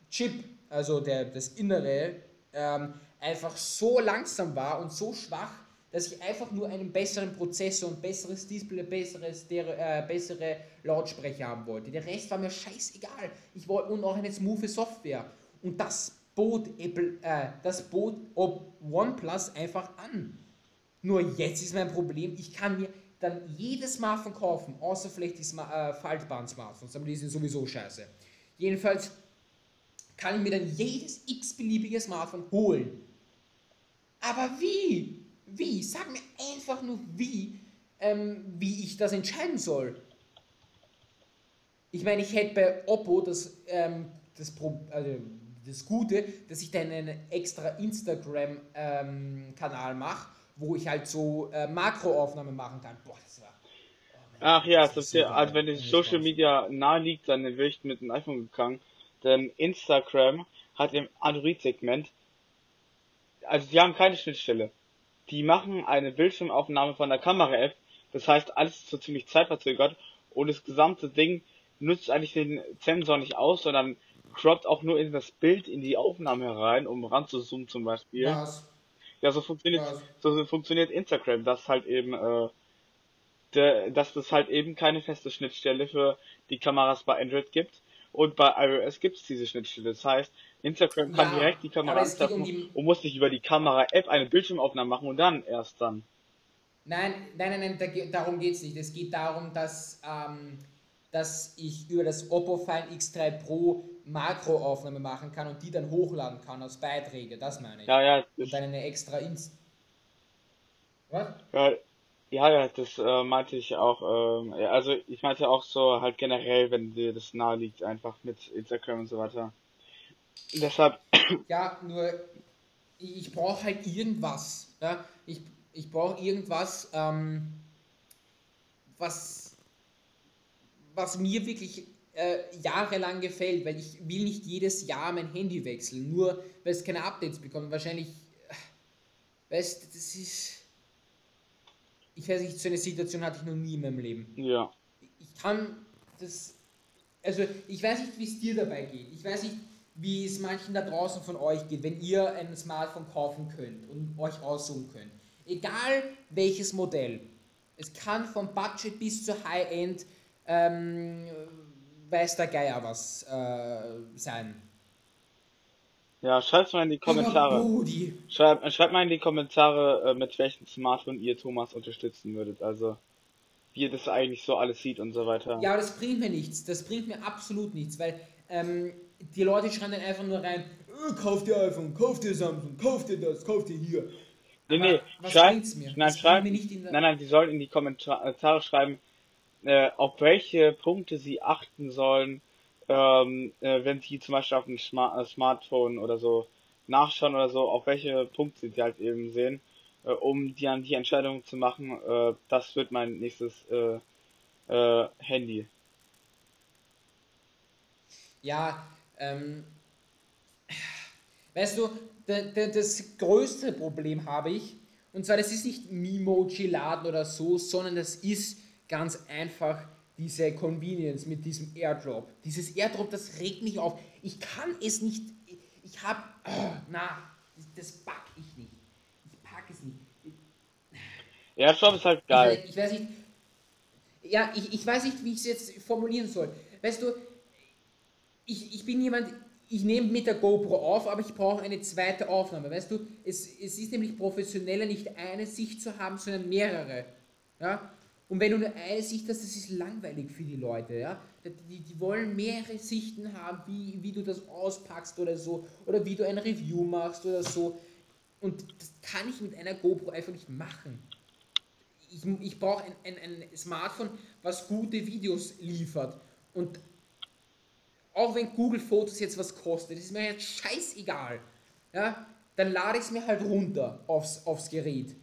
[SPEAKER 2] Chip, also der, das Innere, ähm, einfach so langsam war und so schwach, dass ich einfach nur einen besseren Prozessor und besseres Display, besseres, äh, bessere Lautsprecher haben wollte. Der Rest war mir scheißegal. Ich wollte und auch eine smooth Software. Und das bot Apple, äh, das bot OnePlus einfach an. Nur jetzt ist mein Problem, ich kann mir dann jedes Smartphone kaufen, außer vielleicht die Smart äh, faltbaren Smartphones, aber die sind sowieso scheiße. Jedenfalls kann ich mir dann jedes x-beliebige Smartphone holen. Aber wie? Wie? Sag mir einfach nur wie, ähm, wie ich das entscheiden soll. Ich meine, ich hätte bei Oppo das, ähm, das, Pro also das Gute, dass ich dann einen extra Instagram-Kanal ähm, mache, wo ich halt so äh, Makroaufnahmen machen kann. Boah, das war.
[SPEAKER 3] Oh Ach ja, das ist ja, also wenn die Social Media nahe liegt, dann wäre ich mit dem iPhone gegangen. Denn Instagram hat im Android-Segment, also die haben keine Schnittstelle. Die machen eine Bildschirmaufnahme von der Kamera-App, das heißt, alles ist so ziemlich zeitverzögert und das gesamte Ding nutzt eigentlich den Sensor nicht aus, sondern croppt auch nur in das Bild in die Aufnahme herein, um ranzuzoomen zum Beispiel. Was? Ja, so funktioniert, Was? so funktioniert Instagram, dass halt eben, äh, de, dass es halt eben keine feste Schnittstelle für die Kameras bei Android gibt. Und bei iOS gibt es diese Schnittstelle. Das heißt, Instagram kann ja, direkt die Kamera anzapfen um und muss nicht über die Kamera-App eine Bildschirmaufnahme machen und dann erst dann.
[SPEAKER 2] Nein, nein, nein, nein darum geht es nicht. Es geht darum, dass, ähm, dass ich über das Oppo Find X3 Pro Makroaufnahme machen kann und die dann hochladen kann als Beiträge. Das meine ich.
[SPEAKER 3] Ja, ja.
[SPEAKER 2] Und dann eine extra Inst.
[SPEAKER 3] Was? Ja, ja, das äh, meinte ich auch. Ähm, also ich meinte auch so halt generell, wenn dir das nahe liegt, einfach mit Instagram und so weiter. Deshalb.
[SPEAKER 2] Ja, nur ich brauche halt irgendwas. Ja? Ich, ich brauche irgendwas, ähm, was, was mir wirklich äh, jahrelang gefällt, weil ich will nicht jedes Jahr mein Handy wechseln, nur weil es keine Updates bekommt. Wahrscheinlich, äh, weißt du, das ist ich weiß nicht, so eine Situation hatte ich noch nie in meinem Leben.
[SPEAKER 3] Ja.
[SPEAKER 2] Ich kann das, also ich weiß nicht, wie es dir dabei geht. Ich weiß nicht, wie es manchen da draußen von euch geht, wenn ihr ein Smartphone kaufen könnt und euch aussuchen könnt. Egal welches Modell. Es kann vom Budget bis zu High-End, ähm, weiß der Geier was äh, sein.
[SPEAKER 3] Ja, schreibt mal in die Kommentare. Schreibt, schreibt mal in die Kommentare, äh, mit welchem Smartphone ihr Thomas unterstützen würdet. Also, wie ihr das eigentlich so alles sieht und so weiter.
[SPEAKER 2] Ja, das bringt mir nichts. Das bringt mir absolut nichts, weil ähm, die Leute schreiben dann einfach nur rein, äh, kauf dir iPhone, kauf dir Samsung, kauf dir das, kauf dir hier.
[SPEAKER 3] Nee, nee, was schreib, mir? Nein, schreib, mir nicht in nein, nein, die sollen in die Kommentare schreiben, äh, auf welche Punkte sie achten sollen, ähm, äh, wenn sie zum Beispiel auf dem Smart äh, Smartphone oder so nachschauen oder so, auf welche Punkte sie halt eben sehen, äh, um die an die Entscheidung zu machen, äh, das wird mein nächstes äh, äh, Handy.
[SPEAKER 2] Ja, ähm, weißt du, das größte Problem habe ich, und zwar das ist nicht Mimoji-Laden oder so, sondern das ist ganz einfach diese Convenience mit diesem Airdrop. Dieses Airdrop, das regt mich auf. Ich kann es nicht. Ich habe. Oh, äh, na, das pack ich nicht. Ich pack es nicht.
[SPEAKER 3] Airdrop ist halt geil.
[SPEAKER 2] Ich, ich weiß nicht. Ja, ich, ich weiß nicht, wie ich es jetzt formulieren soll. Weißt du, ich, ich bin jemand, ich nehme mit der GoPro auf, aber ich brauche eine zweite Aufnahme. Weißt du, es, es ist nämlich professioneller, nicht eine Sicht zu haben, sondern mehrere. Ja? Und wenn du nur eine Sicht hast, das ist langweilig für die Leute, ja. Die, die wollen mehrere Sichten haben, wie, wie du das auspackst oder so, oder wie du ein Review machst oder so. Und das kann ich mit einer GoPro einfach nicht machen. Ich, ich brauche ein, ein, ein Smartphone, was gute Videos liefert. Und auch wenn Google Fotos jetzt was kostet, das ist mir jetzt scheißegal. Ja, dann lade ich es mir halt runter aufs, aufs Gerät.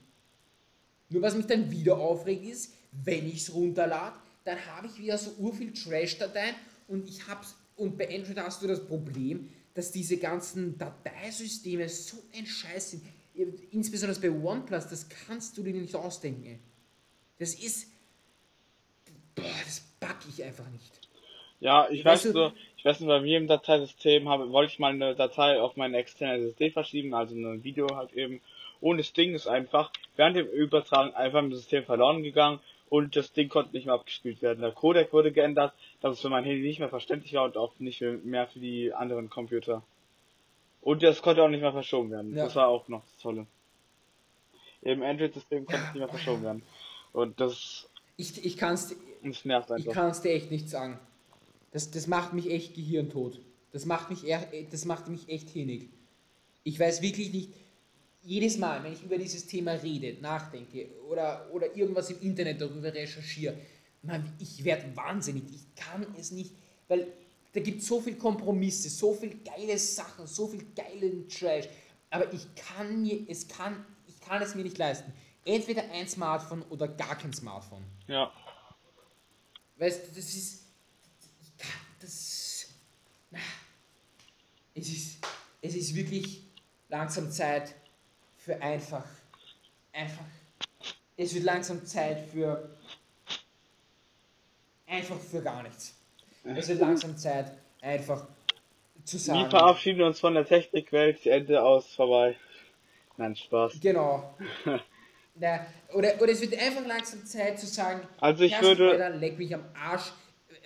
[SPEAKER 2] Nur was mich dann wieder aufregt ist, wenn ich es runterlade, dann habe ich wieder so urviel Trash-Dateien und ich hab's, und bei Android hast du das Problem, dass diese ganzen Dateisysteme so ein Scheiß sind. Insbesondere bei OnePlus, das kannst du dir nicht ausdenken. Das ist. Boah, das pack ich einfach nicht.
[SPEAKER 3] Ja, ich weiß, weißt du, ich weiß nicht, bei mir im Dateisystem habe, wollte ich mal eine Datei auf meine externe SSD verschieben, also ein Video halt eben. Und das Ding ist einfach während dem Übertragen einfach im System verloren gegangen und das Ding konnte nicht mehr abgespielt werden. Der Codec wurde geändert, dass es für mein Handy nicht mehr verständlich war und auch nicht mehr für die anderen Computer. Und das konnte auch nicht mehr verschoben werden. Ja. Das war auch noch das Tolle. Im Android-System konnte ja. es nicht mehr verschoben werden. Und das.
[SPEAKER 2] Ich, ich kann es. Ich kann es dir echt nicht sagen. Das, das macht mich echt gehirntot. Das macht mich, das macht mich echt hinig. Ich weiß wirklich nicht, jedes Mal, wenn ich über dieses Thema rede, nachdenke oder, oder irgendwas im Internet darüber recherchiere, man, ich werde wahnsinnig. Ich kann es nicht, weil da gibt es so viel Kompromisse, so viel geile Sachen, so viel geilen Trash. Aber ich kann mir, es kann, ich kann es mir nicht leisten. Entweder ein Smartphone oder gar kein Smartphone.
[SPEAKER 3] Ja.
[SPEAKER 2] Weißt du, das ist, das, na, es ist, es ist wirklich langsam Zeit, für einfach, einfach, es wird langsam Zeit für, einfach für gar nichts. Es wird langsam Zeit, einfach zu sagen.
[SPEAKER 3] Wir verabschieden uns von der Technikwelt, Ende aus, vorbei. Nein, Spaß.
[SPEAKER 2] Genau. ja, oder, oder es wird einfach langsam Zeit zu sagen,
[SPEAKER 3] also ich würde...
[SPEAKER 2] Leck mich am Arsch.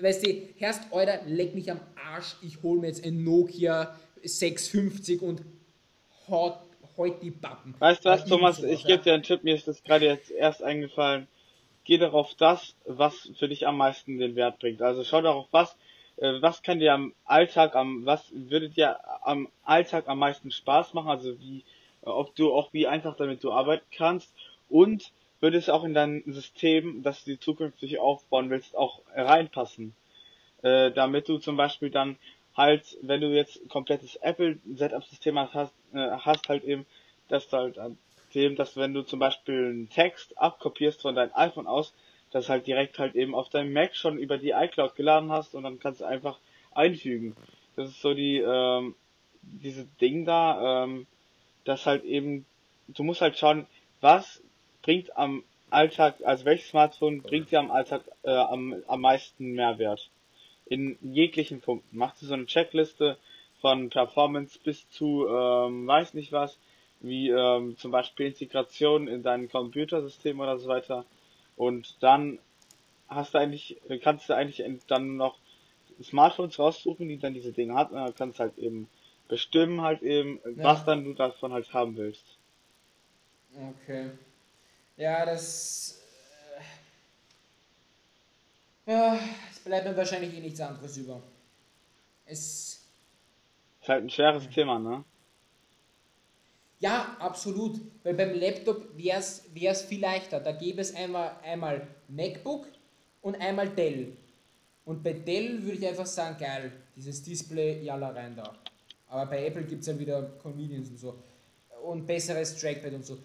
[SPEAKER 2] Weißt du, Herrst Euer, leck mich am Arsch, ich hole mir jetzt ein Nokia 650 und haut heute die Pappen.
[SPEAKER 3] Weißt du was, Thomas, ich gebe dir einen Tipp, mir ist das gerade jetzt erst eingefallen. Geh darauf das, was für dich am meisten den Wert bringt. Also schau darauf, was, äh, was kann dir am Alltag, am, was würde dir am Alltag am meisten Spaß machen, also wie, äh, ob du auch wie einfach damit du arbeiten kannst und würde es auch in dein System, das du zukünftig aufbauen willst, auch reinpassen. Äh, damit du zum Beispiel dann halt, wenn du jetzt komplettes Apple Setup-System hast, äh, hast halt eben, dass du halt an dem, dass wenn du zum Beispiel einen Text abkopierst von deinem iPhone aus, das halt direkt halt eben auf deinem Mac schon über die iCloud geladen hast und dann kannst du einfach einfügen. Das ist so die, ähm, diese Ding da, ähm, dass halt eben, du musst halt schauen, was bringt am Alltag, also welches Smartphone bringt dir am Alltag äh, am, am meisten Mehrwert? in jeglichen Punkten. Machst du so eine Checkliste von Performance bis zu ähm, weiß nicht was, wie ähm, zum Beispiel Integration in dein Computersystem oder so weiter. Und dann hast du eigentlich, kannst du eigentlich dann noch Smartphones raussuchen, die dann diese Dinge hat, und dann kannst du halt eben bestimmen halt eben, ja. was dann du davon halt haben willst.
[SPEAKER 2] Okay. Ja, das. Äh, ja, bleibt mir wahrscheinlich eh nichts anderes über. Es
[SPEAKER 3] ist halt ein schweres Thema, ne?
[SPEAKER 2] Ja, absolut. Weil beim Laptop wäre es viel leichter. Da gäbe es einmal, einmal MacBook und einmal Dell. Und bei Dell würde ich einfach sagen, geil, dieses Display, jalla rein da. Aber bei Apple gibt es ja wieder Convenience und so. Und besseres Trackpad und so.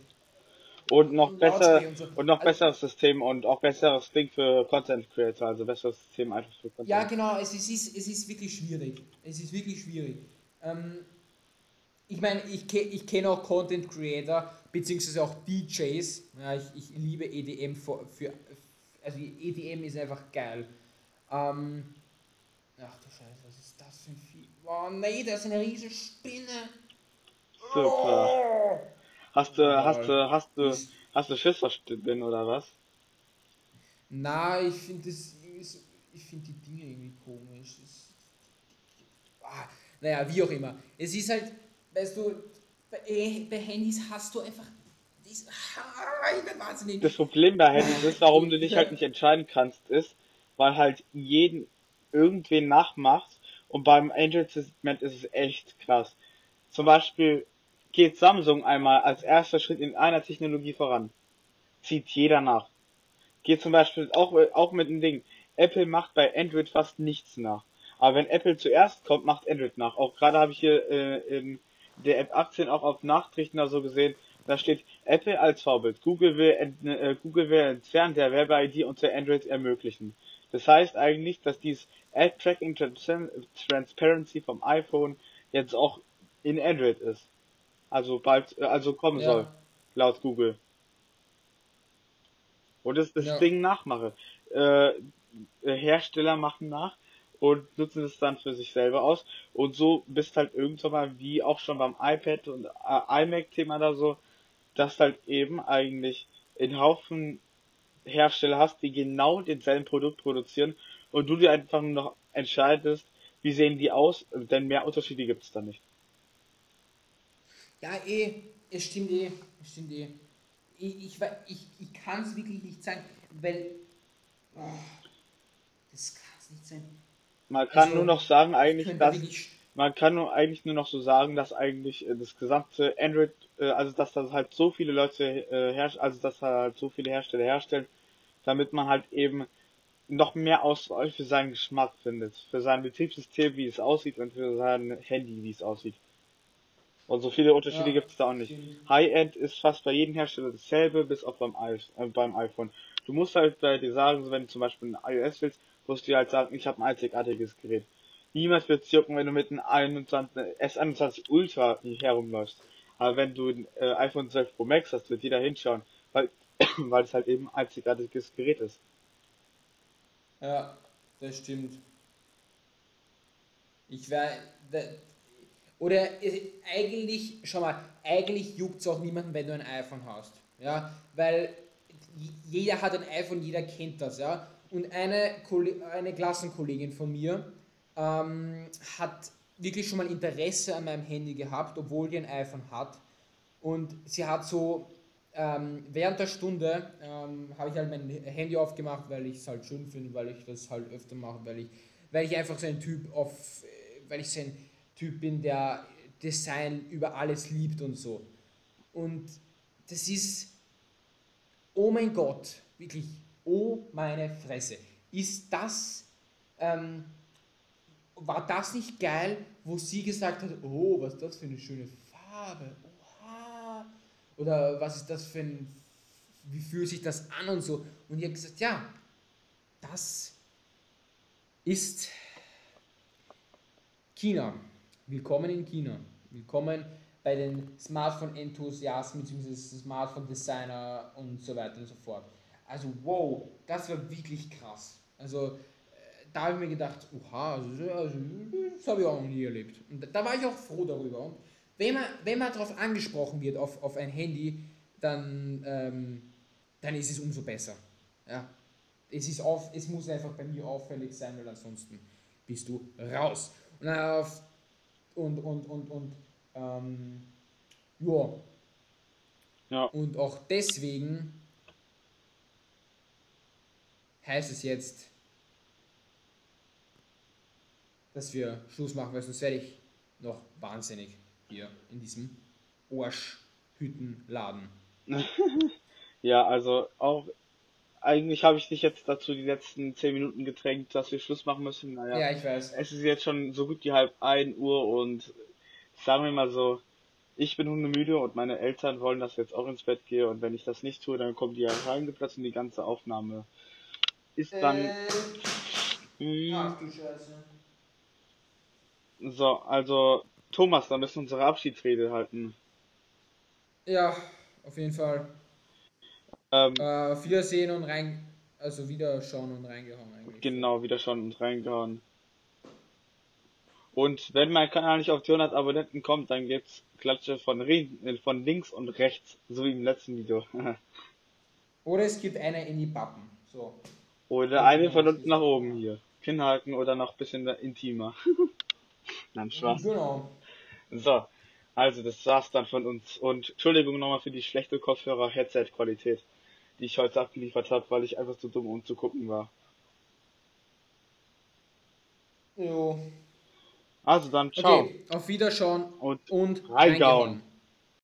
[SPEAKER 3] Und noch besser und, so. und noch also, besseres System und auch besseres Ding für Content Creator, also besseres System einfach für
[SPEAKER 2] Content. Ja, genau, es ist, es ist wirklich schwierig. Es ist wirklich schwierig. Ähm, ich meine, ich, ich kenne auch Content Creator, beziehungsweise auch DJs. Ja, ich, ich liebe EDM für, für, also EDM ist einfach geil. Ähm, ach du Scheiße, was ist das für ein Vieh? Oh nee, das ist eine riesige Spinne.
[SPEAKER 3] Super. Oh. Hast du, hast du, hast du, hast du Schiss vor Spinnen oder was?
[SPEAKER 2] Na, ich finde das, ich finde die Dinge irgendwie komisch. Das, ah, naja, wie auch immer. Es ist halt, weißt du, bei, äh, bei Handys hast du einfach dies, ah.
[SPEAKER 3] Das Problem bei Handys ist, warum du dich halt nicht entscheiden kannst, ist, weil halt jeden irgendwen nachmacht und beim Android-Segment ist es echt krass. Zum Beispiel, geht Samsung einmal als erster Schritt in einer Technologie voran. Zieht jeder nach. Geht zum Beispiel auch, auch mit dem Ding. Apple macht bei Android fast nichts nach. Aber wenn Apple zuerst kommt, macht Android nach. Auch gerade habe ich hier äh, in der App 18 auch auf Nachrichten da so gesehen, da steht Apple als Vorbild. Google will, äh, Google will entfernen der Werbe-ID unter Android ermöglichen. Das heißt eigentlich, dass dieses Ad Tracking Transparency vom iPhone jetzt auch in Android ist. Also bald, äh, also kommen ja. soll, laut Google. Und das, das ja. Ding nachmache. Äh, äh, Hersteller machen nach und nutzen es dann für sich selber aus. Und so bist halt irgendwann mal, wie auch schon beim iPad und äh, iMac-Thema da so, dass halt eben eigentlich in Haufen Hersteller hast, die genau denselben Produkt produzieren und du dir einfach nur noch entscheidest, wie sehen die aus, denn mehr Unterschiede gibt es da nicht.
[SPEAKER 2] Ja, eh, es stimmt eh, es stimmt eh. Ich, ich, ich, ich kann es wirklich nicht sagen, weil oh, das kann es nicht sein.
[SPEAKER 3] Man kann also, nur noch sagen, eigentlich, dass man kann nur eigentlich nur noch so sagen, dass eigentlich äh, das gesamte Android, äh, also dass das halt so viele Leute äh, herstellen, also dass halt so viele Hersteller herstellen, damit man halt eben noch mehr Auswahl für seinen Geschmack findet, für sein Betriebssystem, wie es aussieht und für sein Handy, wie es aussieht. Und so viele Unterschiede ja, gibt es da auch nicht. High-End ist fast bei jedem Hersteller dasselbe, bis auf beim, I äh, beim iPhone. Du musst halt bei dir sagen, wenn du zum Beispiel ein iOS willst, musst du dir halt sagen, ich habe ein einzigartiges Gerät. Niemals wird es jucken, wenn du mit einem 21, S21 Ultra herumläufst. Aber wenn du ein äh, iPhone 12 Pro Max hast, wird jeder hinschauen, weil, weil es halt eben ein einzigartiges Gerät ist.
[SPEAKER 2] Ja, das stimmt. Ich wäre. Oder äh, eigentlich, schau mal, eigentlich juckt es auch niemanden, wenn du ein iPhone hast. Ja, weil jeder hat ein iPhone, jeder kennt das, ja. Und eine, eine Klassenkollegin von mir, ähm, hat wirklich schon mal Interesse an meinem Handy gehabt, obwohl die ein iPhone hat. Und sie hat so ähm, während der Stunde ähm, habe ich halt mein Handy aufgemacht, weil ich es halt schön finde, weil ich das halt öfter mache, weil ich, weil ich einfach so ein Typ auf, weil ich so ein Typ bin, der Design über alles liebt und so. Und das ist, oh mein Gott, wirklich, oh meine Fresse, ist das ähm, war das nicht geil, wo sie gesagt hat, oh, was ist das für eine schöne Farbe, oha, oder was ist das für ein, wie fühlt sich das an und so. Und ihr hat gesagt, ja, das ist China. Willkommen in China. Willkommen bei den Smartphone-Enthusiasten bzw. Smartphone-Designer und so weiter und so fort. Also wow, das war wirklich krass. Also da habe ich mir gedacht, oha, also, also, das habe ich auch noch nie erlebt. Und da war ich auch froh darüber. Und wenn man, wenn man darauf angesprochen wird, auf, auf ein Handy, dann, ähm, dann ist es umso besser. Ja. Es, ist auf, es muss einfach bei mir auffällig sein, weil ansonsten bist du raus. Und, auf, und, und, und, und ähm, ja. ja. Und auch deswegen heißt es jetzt, dass wir Schluss machen, weil sonst werde ich noch wahnsinnig hier in diesem Arschhüttenladen.
[SPEAKER 3] ja, also auch eigentlich habe ich dich jetzt dazu die letzten zehn Minuten gedrängt, dass wir Schluss machen müssen.
[SPEAKER 2] Naja, ja, ich weiß.
[SPEAKER 3] Es ist jetzt schon so gut wie halb ein Uhr und sagen wir mal so, ich bin hundemüde und meine Eltern wollen, dass ich jetzt auch ins Bett gehe und wenn ich das nicht tue, dann kommen die ja reingeplatzt und die ganze Aufnahme ist dann. Äh, ach du Scheiße. So, also Thomas, da müssen wir unsere Abschiedsrede halten.
[SPEAKER 2] Ja, auf jeden Fall. Ähm, äh, auf Wiedersehen und rein, also wieder schauen und reingehauen eigentlich.
[SPEAKER 3] Genau, wieder schauen und reingehauen. Und wenn mein Kanal nicht auf 200 Abonnenten kommt, dann gibt's Klatsche von, von links und rechts, so wie im letzten Video.
[SPEAKER 2] oder es gibt eine in die Pappen. So.
[SPEAKER 3] Oder eine von unten nach oben hier. Kinnhaken oder noch ein bisschen intimer. Nein, Spaß. Genau. So, also das war's dann von uns. Und Entschuldigung nochmal für die schlechte Kopfhörer-Headset-Qualität, die ich heute abgeliefert habe, weil ich einfach zu dumm, um zu gucken war.
[SPEAKER 2] Jo.
[SPEAKER 3] Also dann, ciao.
[SPEAKER 2] Okay, auf Wiederschauen
[SPEAKER 3] und, und reingauen. reingehauen.